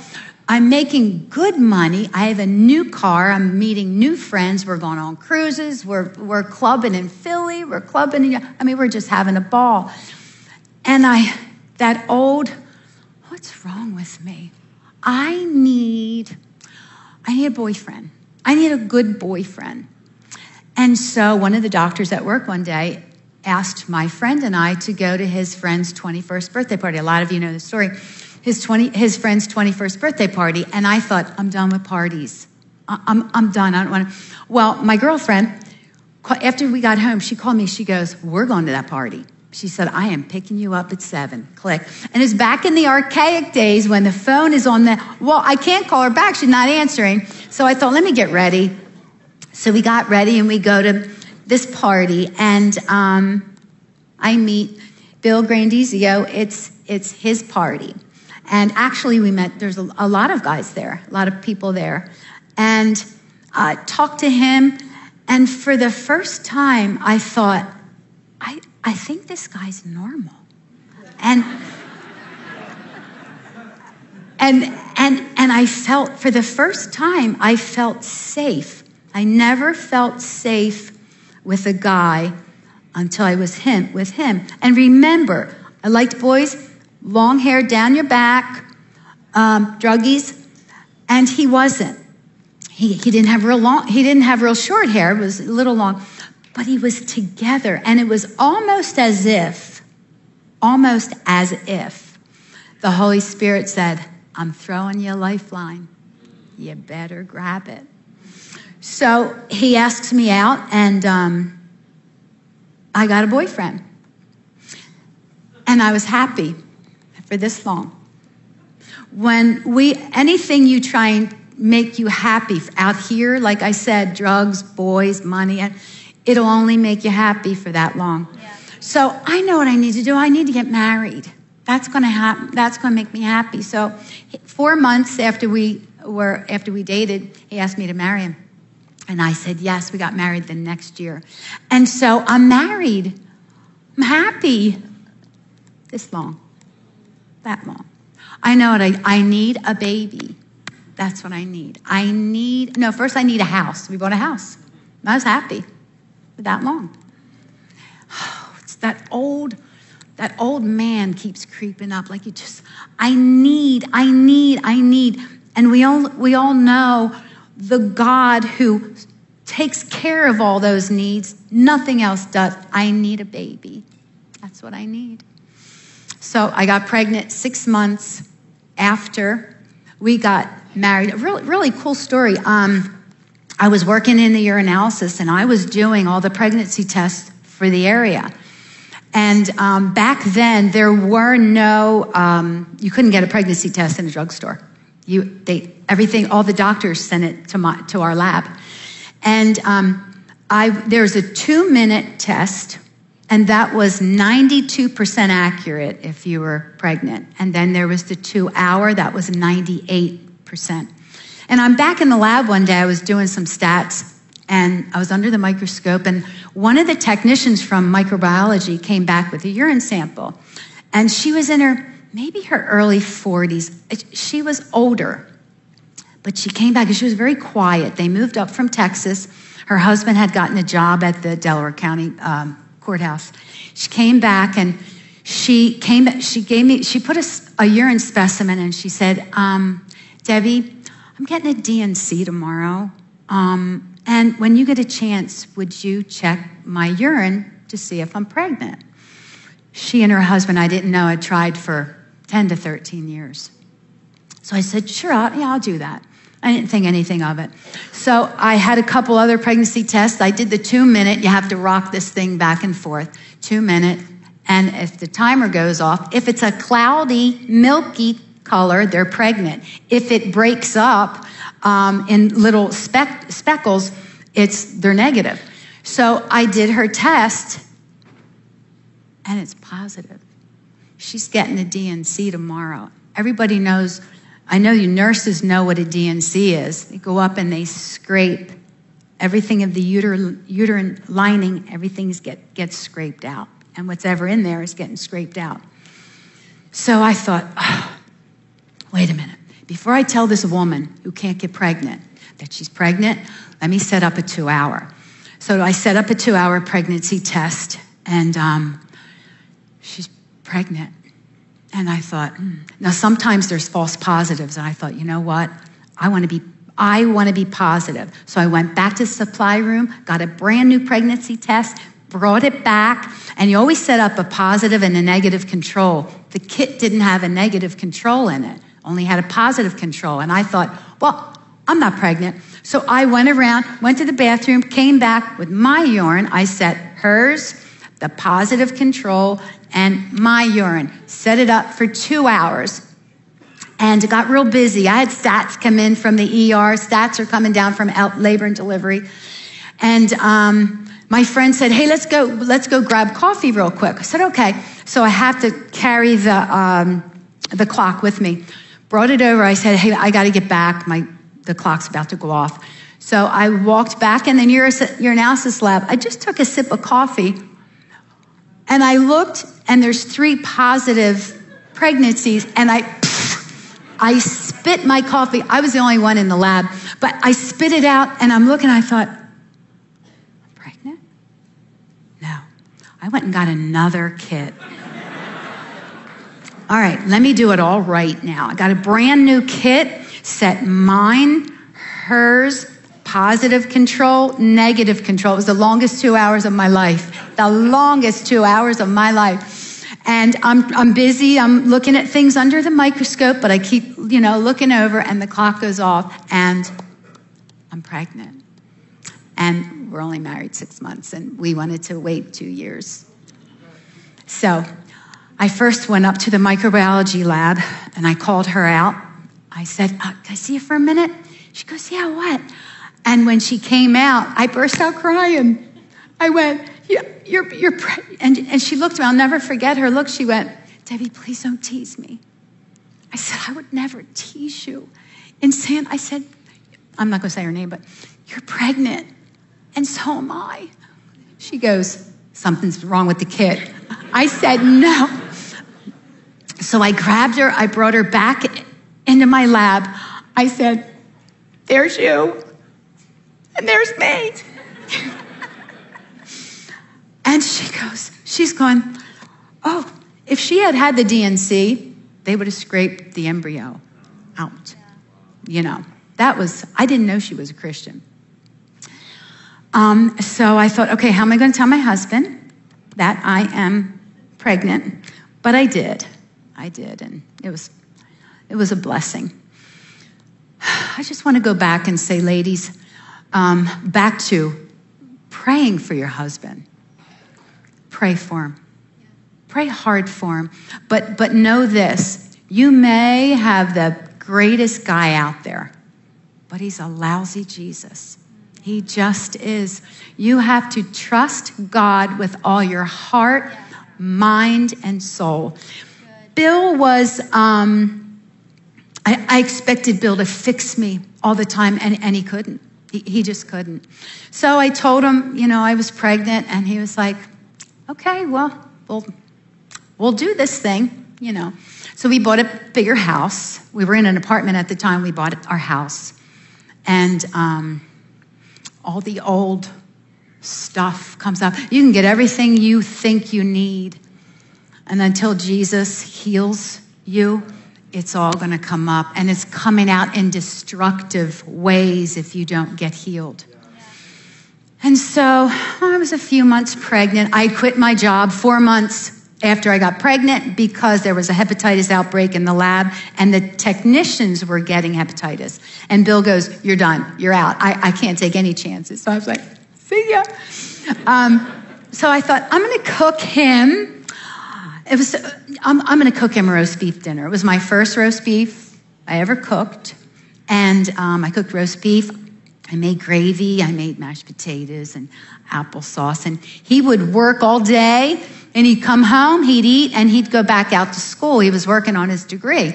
I'm making good money. I have a new car. I'm meeting new friends. We're going on cruises. We're, we're clubbing in Philly. We're clubbing. In, I mean, we're just having a ball. And I, that old, what's wrong with me? I need, I need a boyfriend. I need a good boyfriend. And so one of the doctors at work one day asked my friend and I to go to his friend's 21st birthday party. A lot of you know the story. His, 20, his friend's 21st birthday party. And I thought, I'm done with parties. I'm, I'm done. I don't want to. Well, my girlfriend, after we got home, she called me. She goes, We're going to that party. She said, I am picking you up at seven. Click. And it's back in the archaic days when the phone is on the, well, I can't call her back. She's not answering. So I thought, let me get ready. So we got ready and we go to this party and um, I meet Bill Grandizio. It's, it's his party. And actually we met, there's a, a lot of guys there, a lot of people there. And I uh, talked to him. And for the first time, I thought, I, think this guy's normal. And and and and I felt for the first time I felt safe. I never felt safe with a guy until I was him with him. And remember, I liked boys, long hair down your back, um, druggies, and he wasn't. He, he didn't have real long. He didn't have real short hair. It was a little long but he was together. And it was almost as if, almost as if the Holy Spirit said, I'm throwing you a lifeline. You better grab it. So he asks me out, and um, I got a boyfriend. And I was happy for this long. When we, anything you try and make you happy out here, like I said, drugs, boys, money, it'll only make you happy for that long. Yeah. So I know what I need to do. I need to get married. That's going to happen. That's going to make me happy. So, four months after we were after we dated, he asked me to marry him, and I said yes. We got married the next year, and so I'm married. I'm happy. This long, that long. I know what I, I need a baby. That's what I need. I need no. First, I need a house. We bought a house. I was happy that long. Oh, it's that old, that old man keeps creeping up. Like you just, I need, I need, I need. And we all, we all know the God who takes care of all those needs. Nothing else does. I need a baby. That's what I need. So I got pregnant six months after we got married. A really, really cool story. Um, I was working in the urinalysis and I was doing all the pregnancy tests for the area. And um, back then, there were no, um, you couldn't get a pregnancy test in a drugstore. You, they, everything, all the doctors sent it to, my, to our lab. And um, I, there's a two minute test, and that was 92% accurate if you were pregnant. And then there was the two hour, that was 98%. And I'm back in the lab one day, I was doing some stats and I was under the microscope, and one of the technicians from microbiology came back with a urine sample. And she was in her, maybe her early 40s. She was older, but she came back and she was very quiet. They moved up from Texas. Her husband had gotten a job at the Delaware County um, courthouse. She came back and she came, she gave me, she put a, a urine specimen and she said, um, Debbie, I'm getting a D&C tomorrow. Um, and when you get a chance, would you check my urine to see if I'm pregnant? She and her husband, I didn't know, had tried for 10 to 13 years. So I said, sure, I'll, yeah, I'll do that. I didn't think anything of it. So I had a couple other pregnancy tests. I did the two minute, you have to rock this thing back and forth, two minute. And if the timer goes off, if it's a cloudy, milky color, they're pregnant. If it breaks up um, in little speck, speckles, it's they're negative. So I did her test, and it's positive. She's getting a D&C tomorrow. Everybody knows. I know you nurses know what a D&C is. They go up and they scrape everything of the uterine, uterine lining, everything's get, gets scraped out. And what's ever in there is getting scraped out. So I thought, oh, wait a minute. Before I tell this woman who can't get pregnant that she's pregnant, let me set up a two hour. So I set up a two hour pregnancy test, and um, she's pregnant. And I thought, mm. now sometimes there's false positives. And I thought, you know what? I want to be I want to be positive. So I went back to the supply room, got a brand new pregnancy test, brought it back, and you always set up a positive and a negative control. The kit didn't have a negative control in it, only had a positive control. And I thought, well, I'm not pregnant. So I went around, went to the bathroom, came back with my urine. I set hers, the positive control, and my urine. Set it up for two hours and it got real busy. I had stats come in from the ER. Stats are coming down from labor and delivery. And um, my friend said, "Hey, let's go. Let's go grab coffee real quick." I said, "Okay." So I have to carry the um, the clock with me. Brought it over. I said, "Hey, I got to get back. My the clock's about to go off." So I walked back in the urinalysis lab. I just took a sip of coffee, and I looked, and there's three positive pregnancies, and I I spit my coffee. I was the only one in the lab, but I spit it out and I'm looking, I thought, I'm pregnant? No. I went and got another kit. All right, let me do it all right now. I got a brand new kit, set mine, hers, positive control, negative control. It was the longest two hours of my life. The longest two hours of my life. And I'm, I'm busy, I'm looking at things under the microscope, but I keep, you know, looking over and the clock goes off and I'm pregnant. And we're only married six months and we wanted to wait two years. So I first went up to the microbiology lab and I called her out. I said, uh, Can I see you for a minute? She goes, Yeah, what? And when she came out, I burst out crying. I went, you're, you're, and, and she looked at me, I'll never forget her look. She went, Debbie, please don't tease me. I said, I would never tease you. And Sam, I said, I'm not going to say her name, but you're pregnant, and so am I. She goes, Something's wrong with the kit. I said, No. So I grabbed her, I brought her back into my lab. I said, There's you, and there's me. And she goes, she's gone, oh, if she had had the D&C, they would have scraped the embryo out. You know, that was, I didn't know she was a Christian. Um, so I thought, okay, how am I going to tell my husband that I am pregnant? But I did. I did. And it was, it was a blessing. I just want to go back and say, ladies, um, back to praying for your husband pray for him. Pray hard for him. But, but know this you may have the greatest guy out there, but he's a lousy Jesus. He just is. You have to trust God with all your heart, mind, and soul. Bill was, um, I, I, expected Bill to fix me all the time, and, and he couldn't. He, he just couldn't. So I told him, you know, I was pregnant, and he was like, okay, well, we'll, we'll do this thing, you know. So we bought a bigger house. We were in an apartment at the time. We bought our house. And um, all the old stuff comes up. You can get everything you think you need. And until Jesus heals you, it's all going to come up. And it's coming out in destructive ways if you don't get healed. And so I was a few months pregnant. I quit my job four months after I got pregnant because there was a hepatitis outbreak in the lab and the technicians were getting hepatitis. And Bill goes, You're done. You're out. I, I can't take any chances. So I was like, See ya. Um, so I thought, I'm going to cook him. It was, I'm, I'm going to cook him a roast beef dinner. It was my first roast beef I ever cooked. And um, I cooked roast beef. I made gravy, I made mashed potatoes and applesauce. And he would work all day and he'd come home, he'd eat, and he'd go back out to school. He was working on his degree.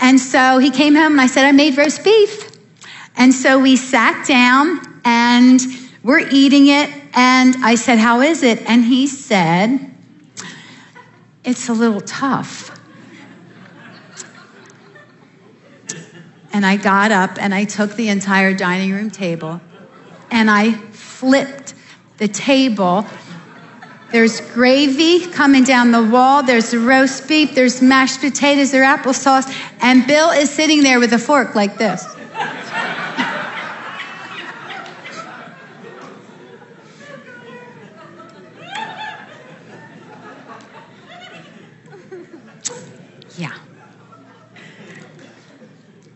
And so he came home and I said, I made roast beef. And so we sat down and we're eating it. And I said, How is it? And he said, It's a little tough. And I got up and I took the entire dining room table and I flipped the table. There's gravy coming down the wall. There's the roast beef. There's mashed potatoes. There's applesauce. And Bill is sitting there with a fork like this.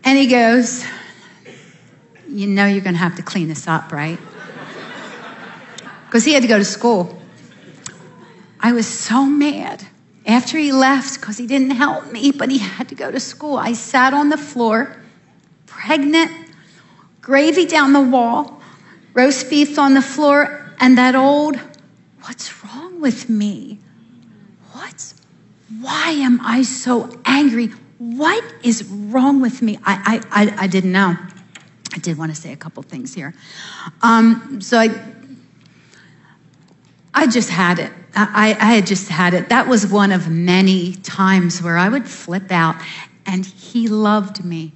And he goes, You know, you're going to have to clean this up, right? Because he had to go to school. I was so mad after he left because he didn't help me, but he had to go to school. I sat on the floor, pregnant, gravy down the wall, roast beef on the floor, and that old, What's wrong with me? What's why am I so angry? What is wrong with me? I, I, I, I didn't know. I did want to say a couple things here. Um, so I, I just had it. I, I had just had it. That was one of many times where I would flip out, and he loved me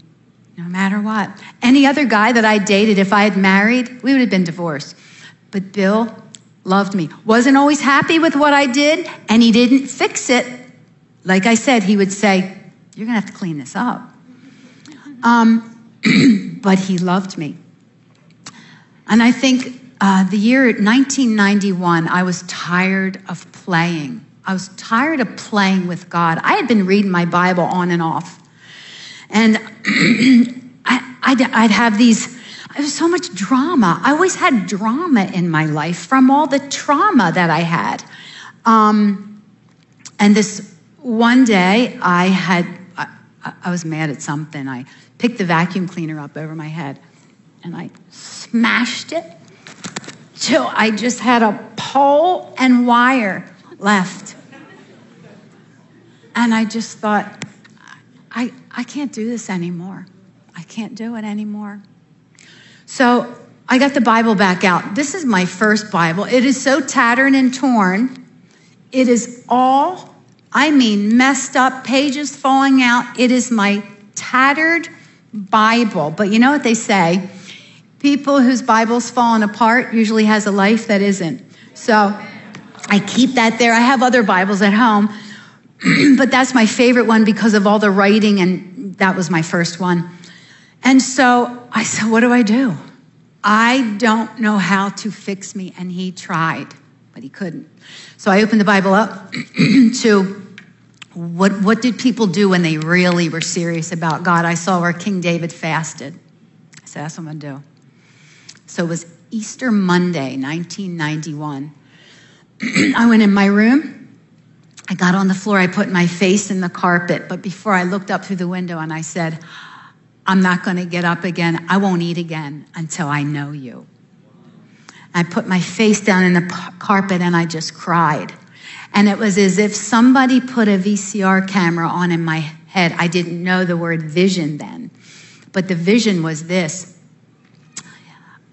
no matter what. Any other guy that I dated, if I had married, we would have been divorced. But Bill loved me. Wasn't always happy with what I did, and he didn't fix it like I said, he would say, You're going to have to clean this up. Um, but he loved me. And I think uh, the year 1991, I was tired of playing. I was tired of playing with God. I had been reading my Bible on and off. And I, would I'd have these, there was so much drama. I always had drama in my life from all the trauma that I had. Um, and this one day I had, I, was mad at something. I picked the vacuum cleaner up over my head and I smashed it till I just had a pole and wire left. And I just thought, I, I can't do this anymore. I can't do it anymore. So I got the Bible back out. This is my first Bible. It is so tattered and torn. It is all I mean, messed up, pages falling out. It is my tattered Bible. But you know what they say? People whose Bible's fallen apart usually has a life that isn't. So I keep that there. I have other Bibles at home, but that's my favorite one because of all the writing, and that was my first one. And so I said, What do I do? I don't know how to fix me. And he tried, but he couldn't. So I opened the Bible up to what, what did people do when they really were serious about God? I saw where King David fasted. I said, that's what I'm going to do. So it was Easter Monday, 1991. I went in my room. I got on the floor. I put my face in the carpet. But before I looked up through the window and I said, I'm not going to get up again. I won't eat again until I know you. I put my face down in the carpet and I just cried. And it was as if somebody put a VCR camera on in my head. I didn't know the word vision then, but the vision was this.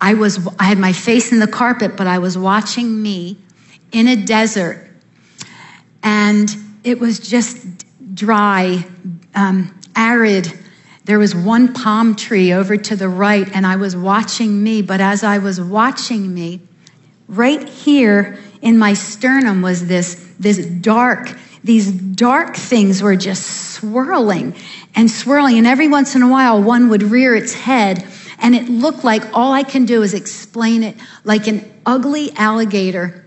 I was I had my face in the carpet, but I was watching me in a desert, and it was just dry, um, arid. There was one palm tree over to the right, and I was watching me. But as I was watching me, right here in my sternum was this, this dark, these dark things were just swirling and swirling. And every once in a while, one would rear its head. And it looked like all I can do is explain it like an ugly alligator.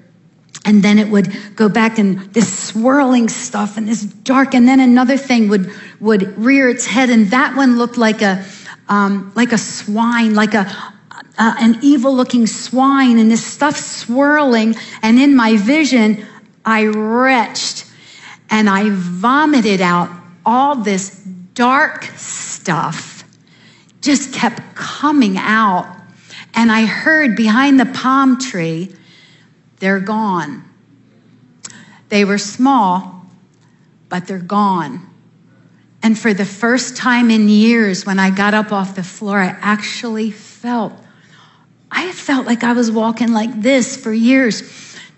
And then it would go back and this swirling stuff and this dark. And then another thing would, would rear its head. And that one looked like a, um, like a swine, like a, uh, an evil looking swine and this stuff swirling. And in my vision, I retched and I vomited out all this dark stuff, just kept coming out. And I heard behind the palm tree, they're gone. They were small, but they're gone. And for the first time in years, when I got up off the floor, I actually felt I felt like I was walking like this for years,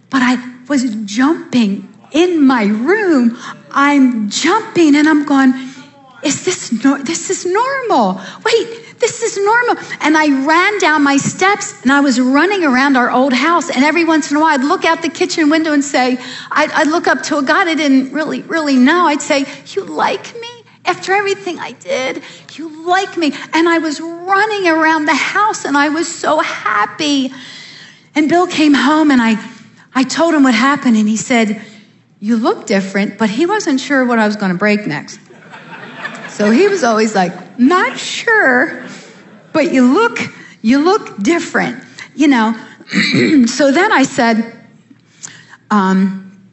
but I was jumping in my room. I'm jumping and I'm going, is this, no- this is normal? Wait, this is normal. And I ran down my steps and I was running around our old house. And every once in a while, I'd look out the kitchen window and say, I'd, I'd look up to a God I didn't really, really know. I'd say, You like me? After everything I did, you like me. And I was running around the house and I was so happy. And Bill came home and I, I told him what happened. And he said, You look different, but he wasn't sure what I was going to break next. So he was always like, not sure, but you look, you look different, you know. so then I said, um,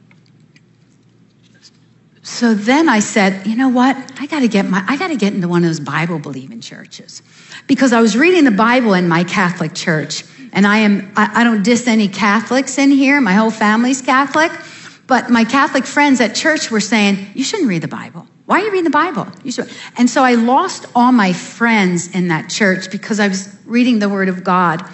so then I said, you know what? I got to get my, I got to get into one of those Bible believing churches, because I was reading the Bible in my Catholic church, and I am, I, I don't diss any Catholics in here. My whole family's Catholic, but my Catholic friends at church were saying, you shouldn't read the Bible. Why are you reading the Bible? You should. And so I lost all my friends in that church because I was reading the Word of God.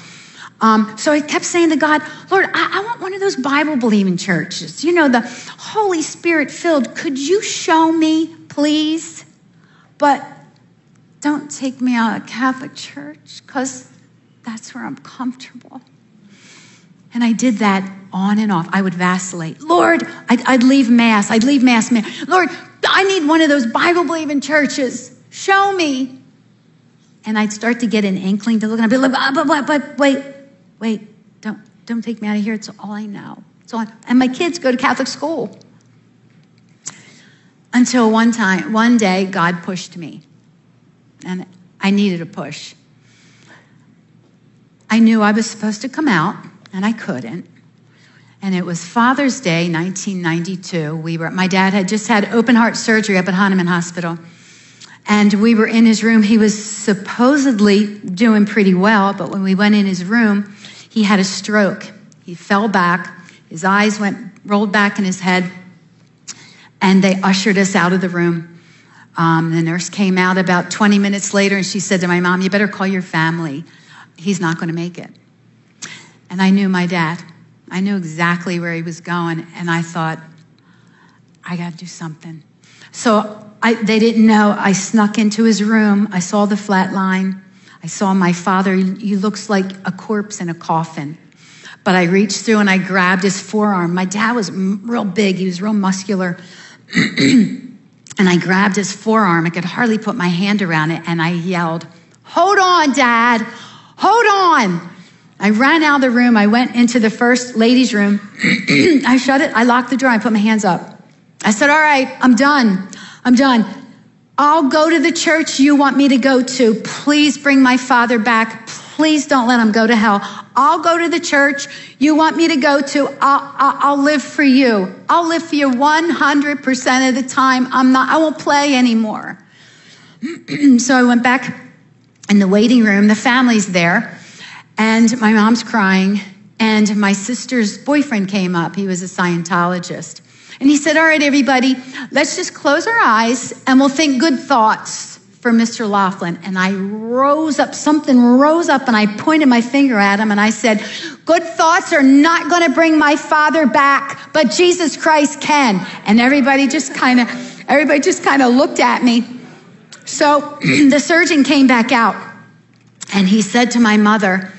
Um, so I kept saying to God, Lord, I, I want one of those Bible believing churches, you know, the Holy Spirit filled. Could you show me, please? But don't take me out of Catholic church because that's where I'm comfortable. And I did that on and off. I would vacillate. Lord, I'd, I'd leave Mass. I'd leave Mass. Man. Lord, I need one of those Bible believing churches. Show me. And I'd start to get an inkling to look and I'd be like, uh, but, but, but wait, wait, don't, don't take me out of here. It's all I know. It's all and my kids go to Catholic school. Until one time, one day, God pushed me. And I needed a push. I knew I was supposed to come out, and I couldn't. And it was Father's Day, 1992. We were, my dad had just had open heart surgery up at Hahnemann Hospital. And we were in his room. He was supposedly doing pretty well, but when we went in his room, he had a stroke. He fell back. His eyes went, rolled back in his head. And they ushered us out of the room. Um, the nurse came out about 20 minutes later and she said to my mom, You better call your family. He's not going to make it. And I knew my dad. I knew exactly where he was going, and I thought, I got to do something. So I, they didn't know. I snuck into his room. I saw the flat line. I saw my father. He, looks like a corpse in a coffin. But I reached through and I grabbed his forearm. My dad was real big, he was real muscular. and I grabbed his forearm. I could hardly put my hand around it, and I yelled, Hold on, Dad! Hold on! I ran out of the room. I went into the first ladies' room. I shut it. I locked the door. I put my hands up. I said, All right, I'm done. I'm done. I'll go to the church you want me to go to. Please bring my father back. Please don't let him go to hell. I'll go to the church you want me to go to. I'll, I'll, I'll live for you. I'll live for you 100% of the time. I'm not, I won't play anymore. so I went back in the waiting room. The family's there. And my mom's crying. And my sister's boyfriend came up. He was a Scientologist. And he said, All right, everybody, let's just close our eyes and we'll think good thoughts for Mr. Laughlin. And I rose up, something rose up, and I pointed my finger at him and I said, Good thoughts are not going to bring my father back, but Jesus Christ can. And everybody just kind of, everybody just kind of looked at me. So the surgeon came back out and he said to my mother,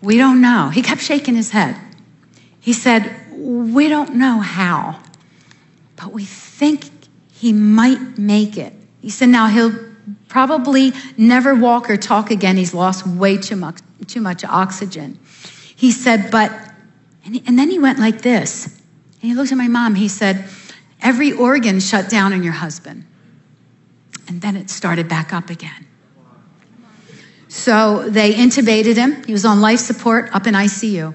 we don't know. He kept shaking his head. He said, We don't know how, but we think he might make it. He said, Now he'll probably never walk or talk again. He's lost way too much, too much oxygen. He said, But, and, and then he went like this. And he looked at my mom. He said, Every organ shut down in your husband. And then it started back up again. So they intubated him. He was on life support up in ICU.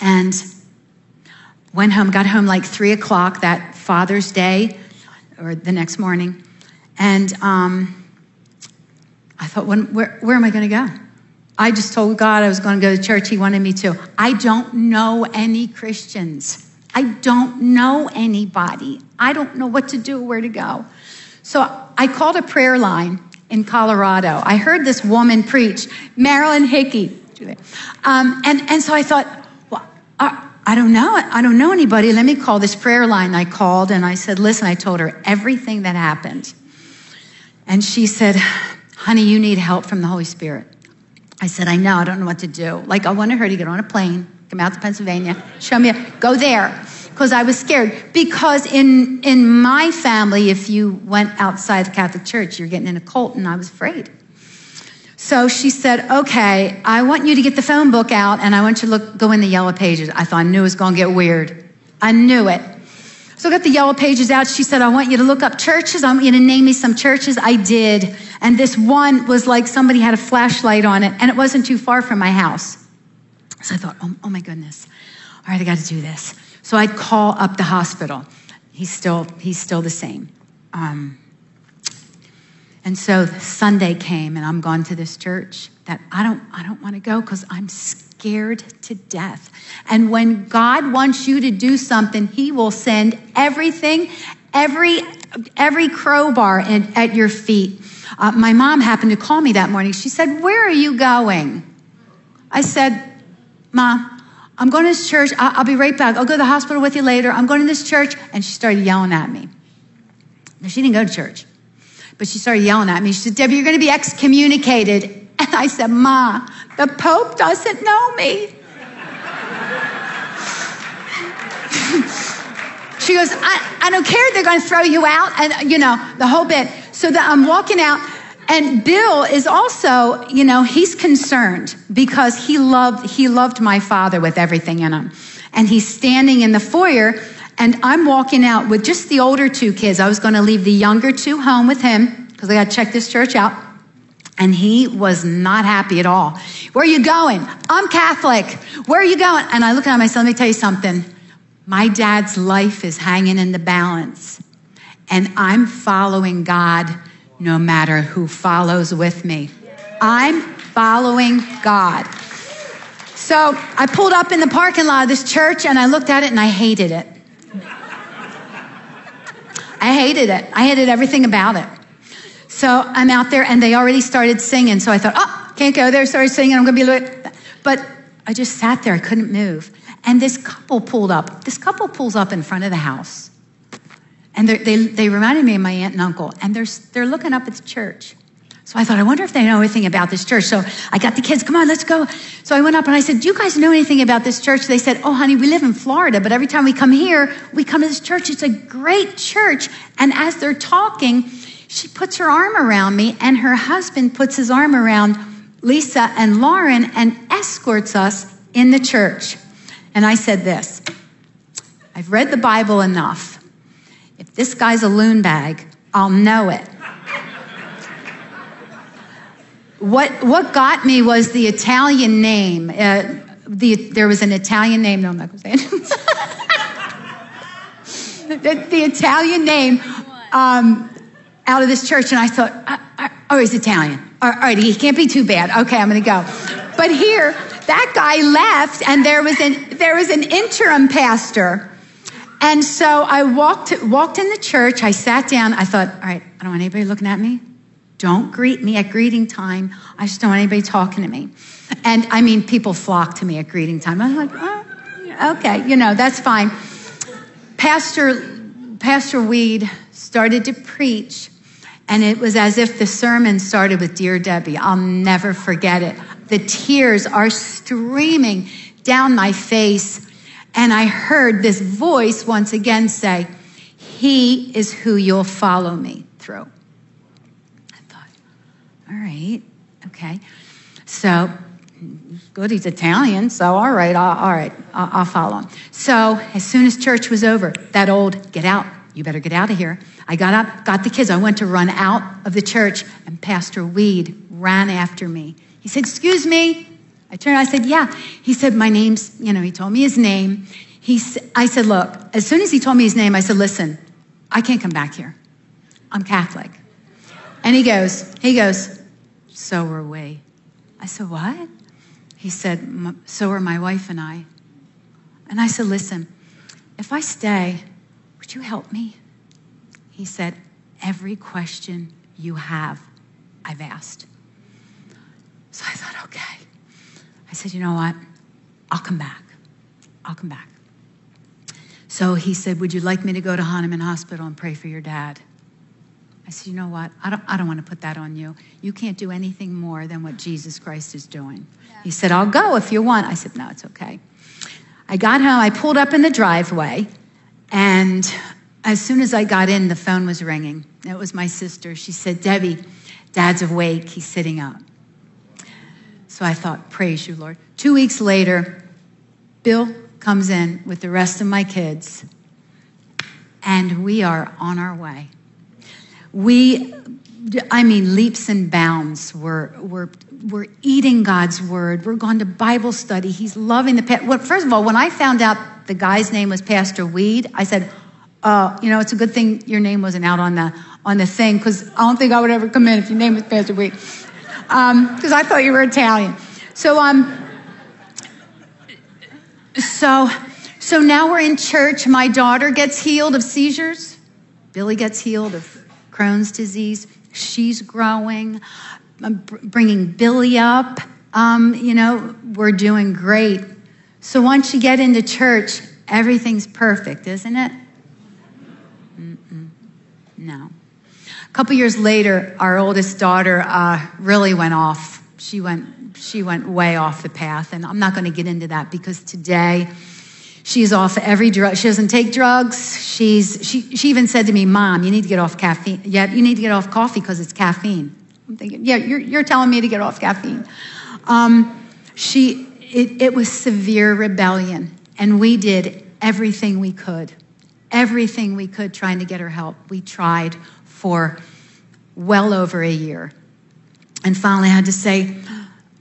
And went home, got home like three o'clock that Father's Day or the next morning. And um, I thought, when, where, where am I going to go? I just told God I was going to go to church. He wanted me to. I don't know any Christians. I don't know anybody. I don't know what to do, where to go. So I called a prayer line in Colorado. I heard this woman preach, Marilyn Hickey. Um, and, and so I thought, well, uh, I don't know. I don't know anybody. Let me call this prayer line. I called and I said, listen, I told her everything that happened. And she said, honey, you need help from the Holy Spirit. I said, I know. I don't know what to do. Like, I wanted her to get on a plane, come out to Pennsylvania, show me, go there. Because I was scared. Because in, in my family, if you went outside the Catholic Church, you're getting in a cult, and I was afraid. So she said, Okay, I want you to get the phone book out and I want you to look, go in the yellow pages. I thought I knew it was going to get weird. I knew it. So I got the yellow pages out. She said, I want you to look up churches. I want you to name me some churches. I did. And this one was like somebody had a flashlight on it and it wasn't too far from my house. So I thought, oh, oh my goodness. All right, I got to do this. So I'd call up the hospital. He's still, he's still the same. Um, and so Sunday came, and I'm gone to this church that I don't, I don't want to go because I'm scared to death. And when God wants you to do something, He will send everything, every, every crowbar in, at your feet. Uh, my mom happened to call me that morning. She said, "Where are you going?" I said, "Mom, I'm going to this church. I'll, I'll be right back. I'll go to the hospital with you later. I'm going to this church." And she started yelling at me. Now, she didn't go to church. But she started yelling at me. She said, Debbie, you're going to be excommunicated. And I said, Ma, the Pope doesn't know me. she goes, I, I don't care. They're going to throw you out. And, you know, the whole bit. So that I'm walking out. And Bill is also, you know, he's concerned because he loved, he loved my father with everything in him. And he's standing in the foyer and I'm walking out with just the older two kids. I was going to leave the younger two home with him because I got to check this church out. And he was not happy at all. Where are you going? I'm Catholic. Where are you going? And I look at myself, let me tell you something. My dad's life is hanging in the balance. And I'm following God no matter who follows with me. I'm following God. So I pulled up in the parking lot of this church and I looked at it and I hated it. I hated it. I hated everything about it. So I'm out there and they already started singing. So I thought, oh, can't go there. Started singing. I'm going to be late. But I just sat there. I couldn't move. And this couple pulled up. This couple pulls up in front of the house. And they, they reminded me of my aunt and uncle. And they're, they're looking up at the church. So I thought, I wonder if they know anything about this church. So I got the kids, come on, let's go. So I went up and I said, Do you guys know anything about this church? They said, Oh, honey, we live in Florida, but every time we come here, we come to this church. It's a great church. And as they're talking, she puts her arm around me, and her husband puts his arm around Lisa and Lauren and escorts us in the church. And I said this I've read the Bible enough. This guy's a loon bag, I'll know it. What, what got me was the Italian name. Uh, the, there was an Italian name. No, I'm not going to say it. the, the, Italian name um, out of this church. And I thought, uh, uh, oh, he's Italian. All right, he can't be too bad. Okay, I'm going to go. But here, that guy left, and there was an, there was an interim pastor. And so I walked, walked in the church. I sat down. I thought, all right, I don't want anybody looking at me. Don't greet me at greeting time. I just don't want anybody talking to me. And I mean, people flock to me at greeting time. I'm like, oh, okay, you know, that's fine. Pastor, Pastor Weed started to preach, and it was as if the sermon started with Dear Debbie. I'll never forget it. The tears are streaming down my face, and I heard this voice once again say, He is who you'll follow me through. I thought, all right, okay. So, good, he's Italian, so all right, all, all right, I'll, I'll follow him. So, as soon as church was over, that old, get out, you better get out of here. I got up, got the kids. I went to run out of the church, and Pastor Weed ran after me. He said, Excuse me. I turned, I said, Yeah. He said, My name's, you know, he told me his name. He, I said, Look, as soon as he told me his name, I said, Listen, I can't come back here. I'm Catholic. And he goes, he goes, so are we. I said, what? He said, so are my wife and I. And I said, listen, if I stay, would you help me? He said, every question you have, I've asked. So I thought, okay. I said, You know what? I'll come back. I'll come back. So he said, Would you like me to go to Hahnemann Hospital and pray for your dad? I said, You know what? I don't, I don't want to put that on you. You can't do anything more than what Jesus Christ is doing. Yeah. He said, I'll go if you want. I said, No, it's okay. I got home, I pulled up in the driveway, and as soon as I got in, the phone was ringing. It was my sister. She said, Debbie, dad's awake. He's sitting up. So I thought, Praise you, Lord. Two weeks later, Bill comes in with the rest of my kids, and we are on our way. We, I mean, leaps and bounds. We're, we're, we're eating God's word. We're going to Bible study. He's loving the. Pet. Well, first of all, when I found out the guy's name was Pastor Weed, I said, uh, you know, it's a good thing your name wasn't out on the on the thing because I don't think I would ever come in if your name was Pastor Weed, because um, I thought you were Italian. So um, so so now we're in church. My daughter gets healed of seizures. Billy gets healed of Crohn's disease. She's growing. I'm bringing Billy up. Um, you know, we're doing great. So once you get into church, everything's perfect, isn't it? Mm-mm. No. Couple years later, our oldest daughter uh, really went off. She went, she went way off the path, and I'm not going to get into that because today She's off every drug. She doesn't take drugs. She's, she, she even said to me, Mom, you need to get off caffeine. Yeah, you need to get off coffee because it's caffeine. I'm thinking, yeah, you're, you're telling me to get off caffeine. Um, she, it, it was severe rebellion, and we did everything we could, everything we could trying to get her help. We tried for well over a year. And finally, I had to say,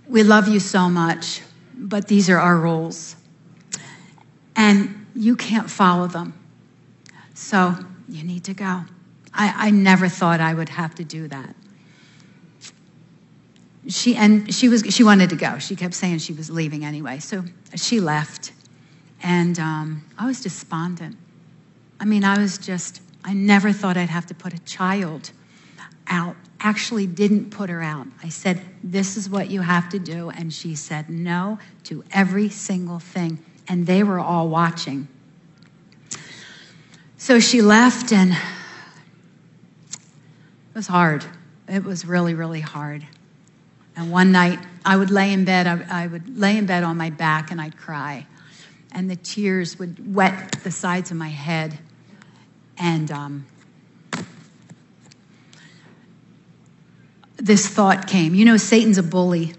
We love you so much, but these are our rules and you can't follow them. So you need to go. I, I never thought I would have to do that. She and she was she wanted to go. She kept saying she was leaving anyway. So she left, and um, I was despondent. I mean, I was just I never thought I'd have to put a child out. Actually, didn't put her out. I said, "This is what you have to do," and she said no to every single thing and they were all watching. So she left, and it was hard. It was really, really hard. And one night, I would lay in bed, I, would lay in bed on my back, and I'd cry. And the tears would wet the sides of my head. And um, this thought came you know, Satan's a bully.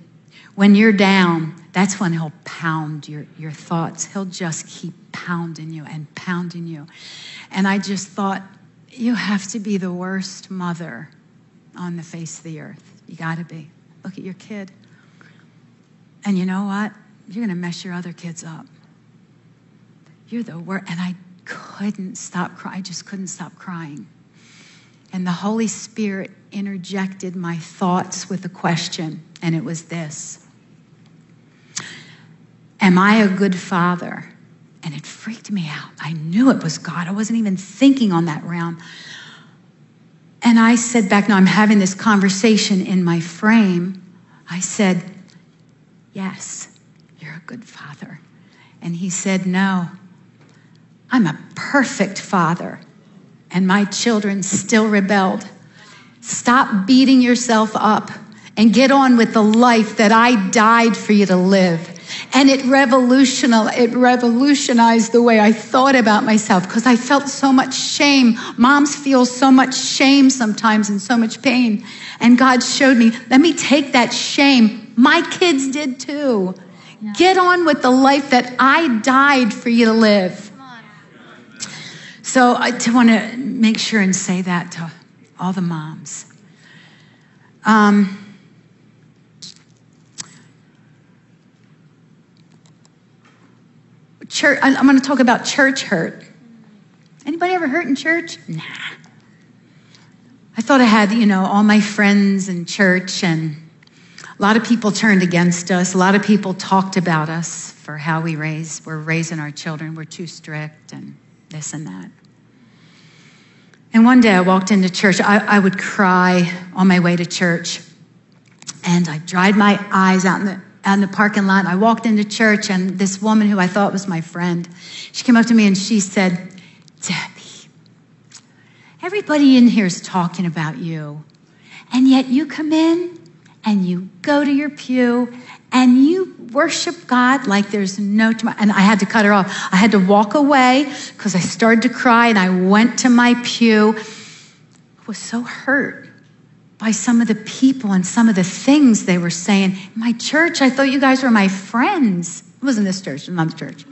When you're down, that's when he'll pound your, your thoughts. He'll just keep pounding you and pounding you. And I just thought, you have to be the worst mother on the face of the earth. You got to be. Look at your kid. And you know what? You're going to mess your other kids up. You're the worst. And I couldn't stop crying. I just couldn't stop crying. And the Holy Spirit interjected my thoughts with a question, and it was this Am I a good father? And it freaked me out. I knew it was God. I wasn't even thinking on that realm. And I said back, now I'm having this conversation in my frame. I said, Yes, you're a good father. And he said, No, I'm a perfect father. And my children still rebelled. Stop beating yourself up and get on with the life that I died for you to live. And it revolutionized, it revolutionized the way I thought about myself because I felt so much shame. Moms feel so much shame sometimes and so much pain. And God showed me, let me take that shame. My kids did too. Yeah. Get on with the life that I died for you to live. So I want to make sure and say that to all the moms. Um, church, I'm going to talk about church hurt. Anybody ever hurt in church? Nah. I thought I had, you know, all my friends in church, and a lot of people turned against us. A lot of people talked about us for how we raise, we're raising our children. We're too strict, and this and that. And one day I walked into church. I, I would cry on my way to church, and I dried my eyes out in the on the parking lot. I walked into church, and this woman who I thought was my friend, she came up to me and she said, Debbie, everybody in here is talking about you. And yet you come in and you go to your pew and you worship God like there's no tomorrow. And I had to cut her off. I had to walk away because I started to cry and I went to my pew. I was so hurt by some of the people and some of the things they were saying. My church, I thought you guys were my friends. It wasn't this church, another church.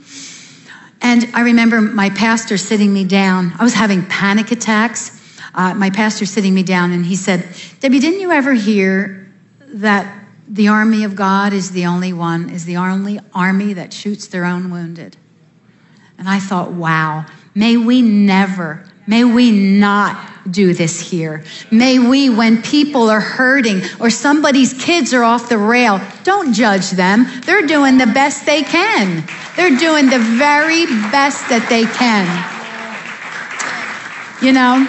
And I remember my pastor sitting me down. I was having panic attacks. Uh, my pastor sitting me down, and he said, Debbie, didn't you ever hear that the army of God is the only one, is the only army that shoots their own wounded? And I thought, wow, may we never, may we not do this here. May we, when people are hurting or somebody's kids are off the rail, don't judge them. They're doing the best they can. They're doing the very best that they can. You know,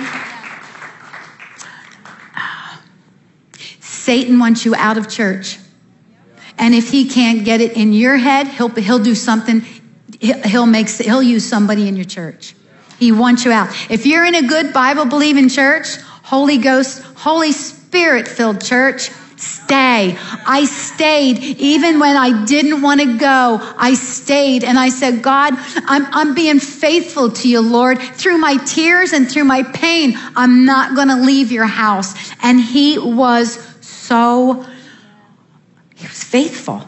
Satan wants you out of church. And if he can't get it in your head, he'll, he'll do something, he'll, make, he'll use somebody in your church. He wants you out. If you're in a good Bible believing church, Holy Ghost, Holy Spirit filled church, stay. I stayed even when I didn't want to go. I stayed and I said, God, I'm, I'm being faithful to you, Lord. Through my tears and through my pain, I'm not going to leave your house. And he was so, he was faithful.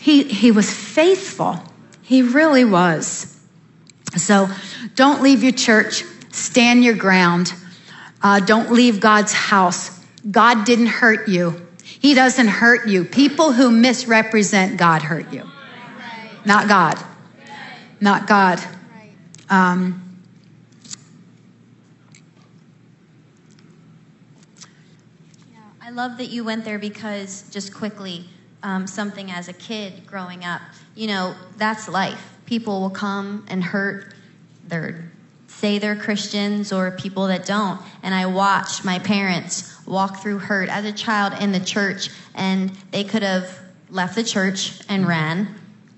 He, he was faithful. He really was. So don't leave your church, stand your ground. Uh, don't leave God's house. God didn't hurt you. He doesn't hurt you. People who misrepresent God hurt you. Not God. Not God. Um, love that you went there because, just quickly, um, something as a kid growing up, you know, that's life people will come and hurt their say they're Christians or people that don't. And I watched my parents walk through hurt as a child in the church, and they could have left the church and ran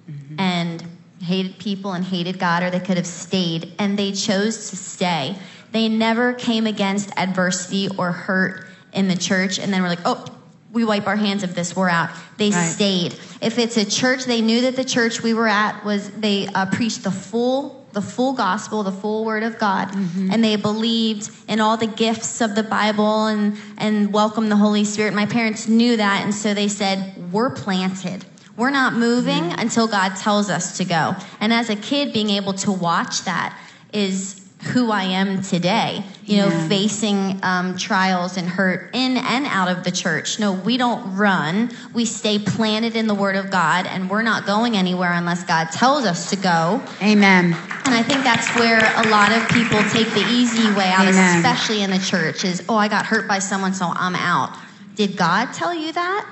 mm-hmm. and hated people and hated God, or they could have stayed, and they chose to stay. They never came against adversity or hurt in the church, and then we're like, oh, we wipe our hands of this, we're out. They right. stayed. If it's a church, they knew that the church we were at was they uh, preached the full the full gospel, the full word of God, mm-hmm. and they believed in all the gifts of the Bible and and welcomed the Holy Spirit. My parents knew that, and so they said, "We're planted." We're not moving mm-hmm. until God tells us to go. And as a kid, being able to watch that is who I am today, you know, yeah. facing um, trials and hurt in and out of the church. No, we don't run. We stay planted in the Word of God, and we're not going anywhere unless God tells us to go. Amen. And I think that's where a lot of people take the easy way out, Amen. especially in the church, is, oh, I got hurt by someone, so I'm out. Did God tell you that?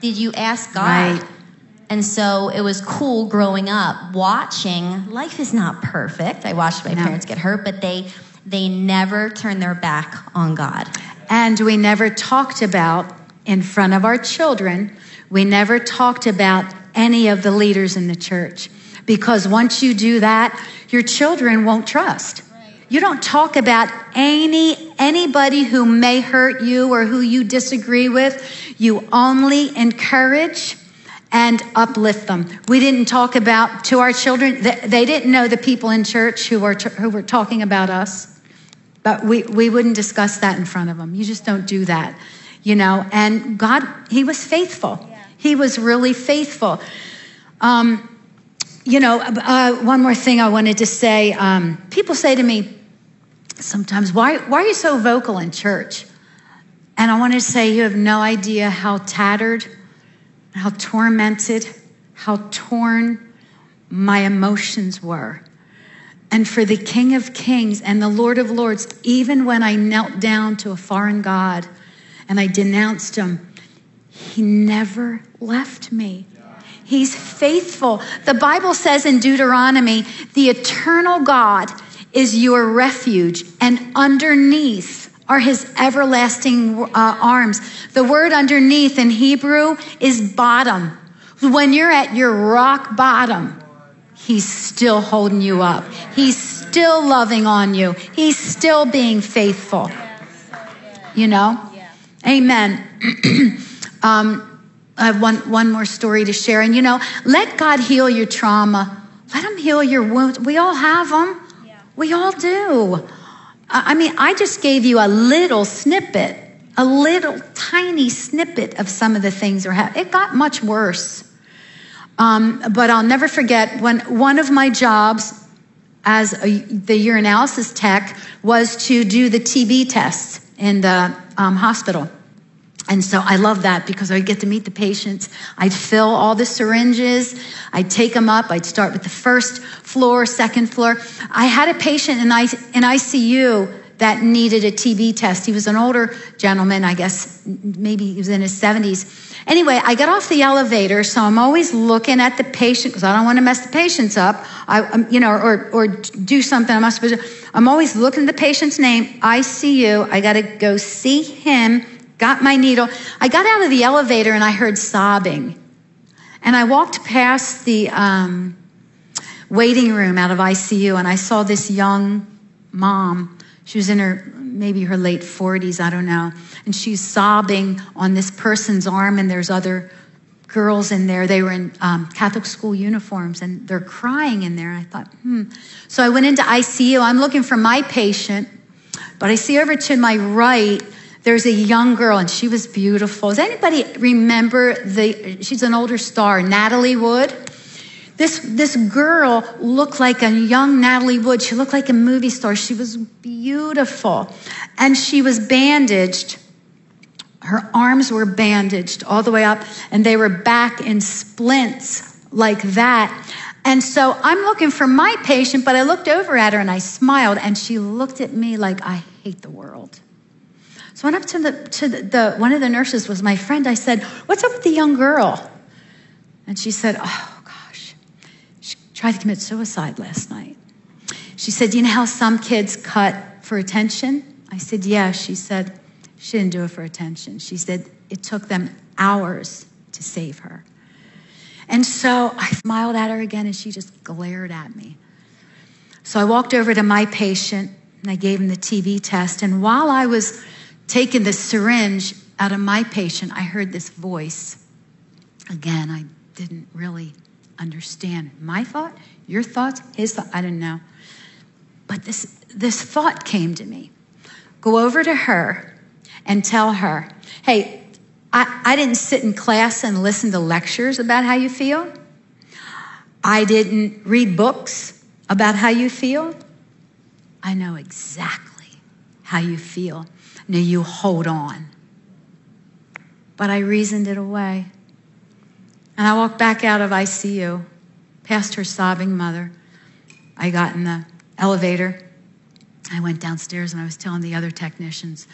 Did you ask God? Right. And so it was cool growing up watching. Life is not perfect. I watched my no. parents get hurt, but they they never turned their back on God. And we never talked about in front of our children, we never talked about any of the leaders in the church. Because once you do that, your children won't trust. You don't talk about any anybody who may hurt you or who you disagree with. You only encourage and uplift them. We didn't talk about to our children, they didn't know the people in church who were, who were talking about us, but we, we wouldn't discuss that in front of them. You just don't do that, you know. And God, He was faithful. He was really faithful. Um, you know, uh, one more thing I wanted to say. Um, people say to me sometimes, why, why are you so vocal in church? And I wanted to say, you have no idea how tattered how tormented, how torn my emotions were. And for the King of Kings and the Lord of Lords, even when I knelt down to a foreign God and I denounced him, he never left me. He's faithful. The Bible says in Deuteronomy, the eternal God is your refuge, and underneath are his everlasting uh, arms. The word underneath in Hebrew is bottom. When you're at your rock bottom, He's still holding you up. He's still loving on you. He's still being faithful. You know? Amen. um, I have one, one more story to share. And you know, let God heal your trauma. Let Him heal your wounds. We all have them. We all do. I mean, I just gave you a little snippet, a little tiny snippet of some of the things that are happening. It got much worse. Um, but I'll never forget when one of my jobs as a, the urinalysis tech was to do the TB tests in the um, hospital. And so I love that because I get to meet the patients. I'd fill all the syringes. I'd take them up. I'd start with the first floor, second floor. I had a patient in, ICU that needed a TB test. He was an older gentleman, I guess, maybe he was in his 70s. Anyway, I got off the elevator, so I'm always looking at the patient because I don't want to mess the patients up. I, um, you know, or, or do something I'm not supposed to. I'm always looking at the patient's name, ICU. I got to go see him got my needle. I got out of the elevator and I heard sobbing. And I walked past the um, waiting room out of ICU and I saw this young mom. She was in her, maybe her late 40s, I don't know. And she's sobbing on this person's arm, and there's other girls in there. They were in um, Catholic school uniforms and they're crying in there. I thought, hmm. So I went into ICU. I'm looking for my patient, but I see over to my right there's a young girl, and she was beautiful. Does anybody remember the? She's an older star, Natalie Wood. This this girl looked like a young Natalie Wood. She looked like a movie star. She was beautiful, and she was bandaged. Her arms were bandaged all the way up, and they were back in splints like that. And so I'm looking for my patient, but I looked over at her and I smiled, and she looked at me like I hate the world. So I went up to the to the, the one of the nurses was my friend. I said, "What's up with the young girl?" And she said, "Oh gosh, she tried to commit suicide last night." She said, "Do you know how some kids cut for attention?" I said, "Yeah." She said, "She didn't do it for attention." She said it took them hours to save her. And so I smiled at her again, and she just glared at me. So I walked over to my patient and I gave him the TB test. And while I was taken the syringe out of my patient, I heard this voice. Again, I didn't really understand my thought, your thoughts, his thought. I didn't know. But this, this thought came to me go over to her and tell her, hey, I, I didn't sit in class and listen to lectures about how you feel. I didn't read books about how you feel. I know exactly how you feel. Now you hold on. But I reasoned it away. And I walked back out of ICU, past her sobbing mother. I got in the elevator. I went downstairs and I was telling the other technicians,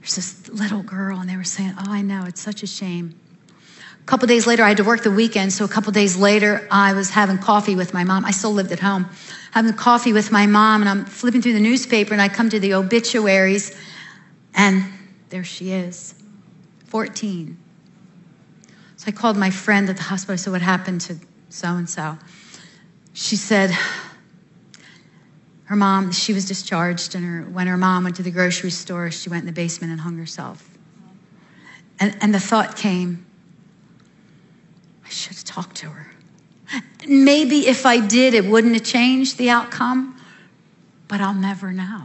there's this little girl, and they were saying, Oh, I know, it's such a shame. A couple days later, I had to work the weekend, so a couple days later, I was having coffee with my mom. I still lived at home, having coffee with my mom, and I'm flipping through the newspaper, and I come to the obituaries, and there she is, 14. So I called my friend at the hospital. I said, What happened to so and so? She said, her mom, she was discharged, and her, when her mom went to the grocery store, she went in the basement and hung herself. And, and the thought came, I should have talked to her. Maybe if I did, it wouldn't have changed the outcome, but I'll never know.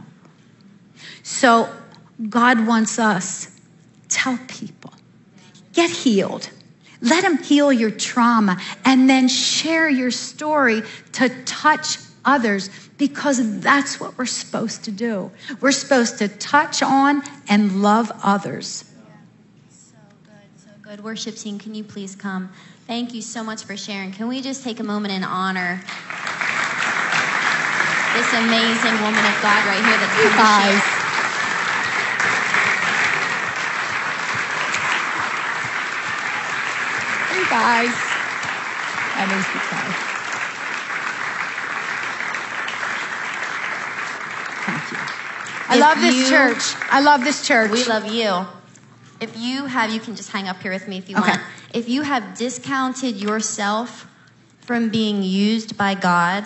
So God wants us. Tell people. Get healed. Let Him heal your trauma and then share your story to touch others because that's what we're supposed to do. We're supposed to touch on and love others. So good, so good. Worship team, can you please come? Thank you so much for sharing. Can we just take a moment and honor this amazing woman of God right here that's come to share? Guys. That makes me cry. I if love this you, church. I love this church. We love you. if you have, you can just hang up here with me if you Okay. want. If you have discounted yourself from being used by God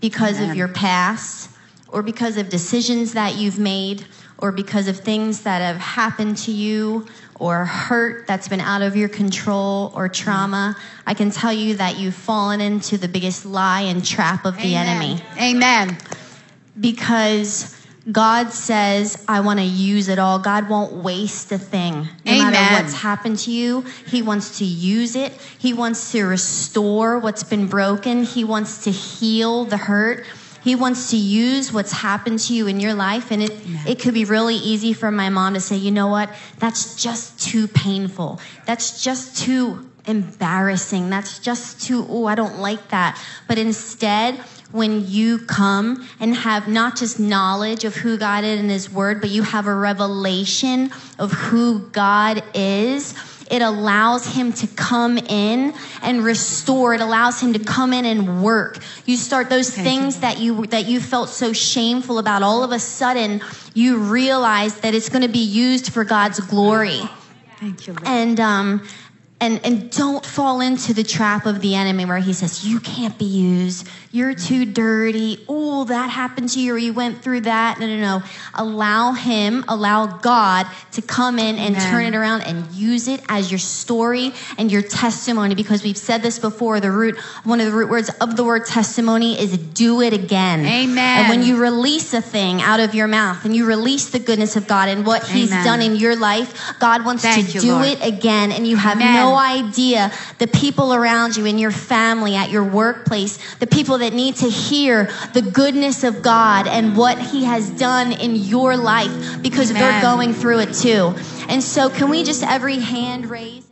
because Amen. of your past or because of decisions that you've made or because of things that have happened to you or hurt that's been out of your control or trauma, I can tell you that you've fallen into the biggest lie and trap of the enemy Amen. because God says, I want to use it all. God won't waste a thing. No Amen. matter what's happened to you, He wants to use it. He wants to restore what's been broken. He wants to heal the hurt. He wants to use what's happened to you in your life. And it, it could be really easy for my mom to say, you know what? That's just too painful. That's just too embarrassing. That's just too, oh, I don't like that. But instead, when you come and have not just knowledge of who God is and His Word, but you have a revelation of who God is, it allows Him to come in and restore. It allows Him to come in and work. You start those Thank you, things that you that you felt so shameful about. All of a sudden, you realize that it's going to be used for God's glory Thank you, Lord. and um and and don't fall into the trap of the enemy where he says you can't be used you're too dirty oh that happened to you or you went through that no no no allow him allow god to come in and Amen. turn it around and use it as your story and your testimony because we've said this before the root one of the root words of the word testimony is do it again Amen. and when you release a thing out of your mouth and you release the goodness of god and what he's Amen. done in your life god wants Thank to you, do Lord. it again and you have Amen. no idea the people around you in your family at your workplace the people that need to hear the goodness of god and what he has done in your life because they're going through it too. And so can we just every hand raise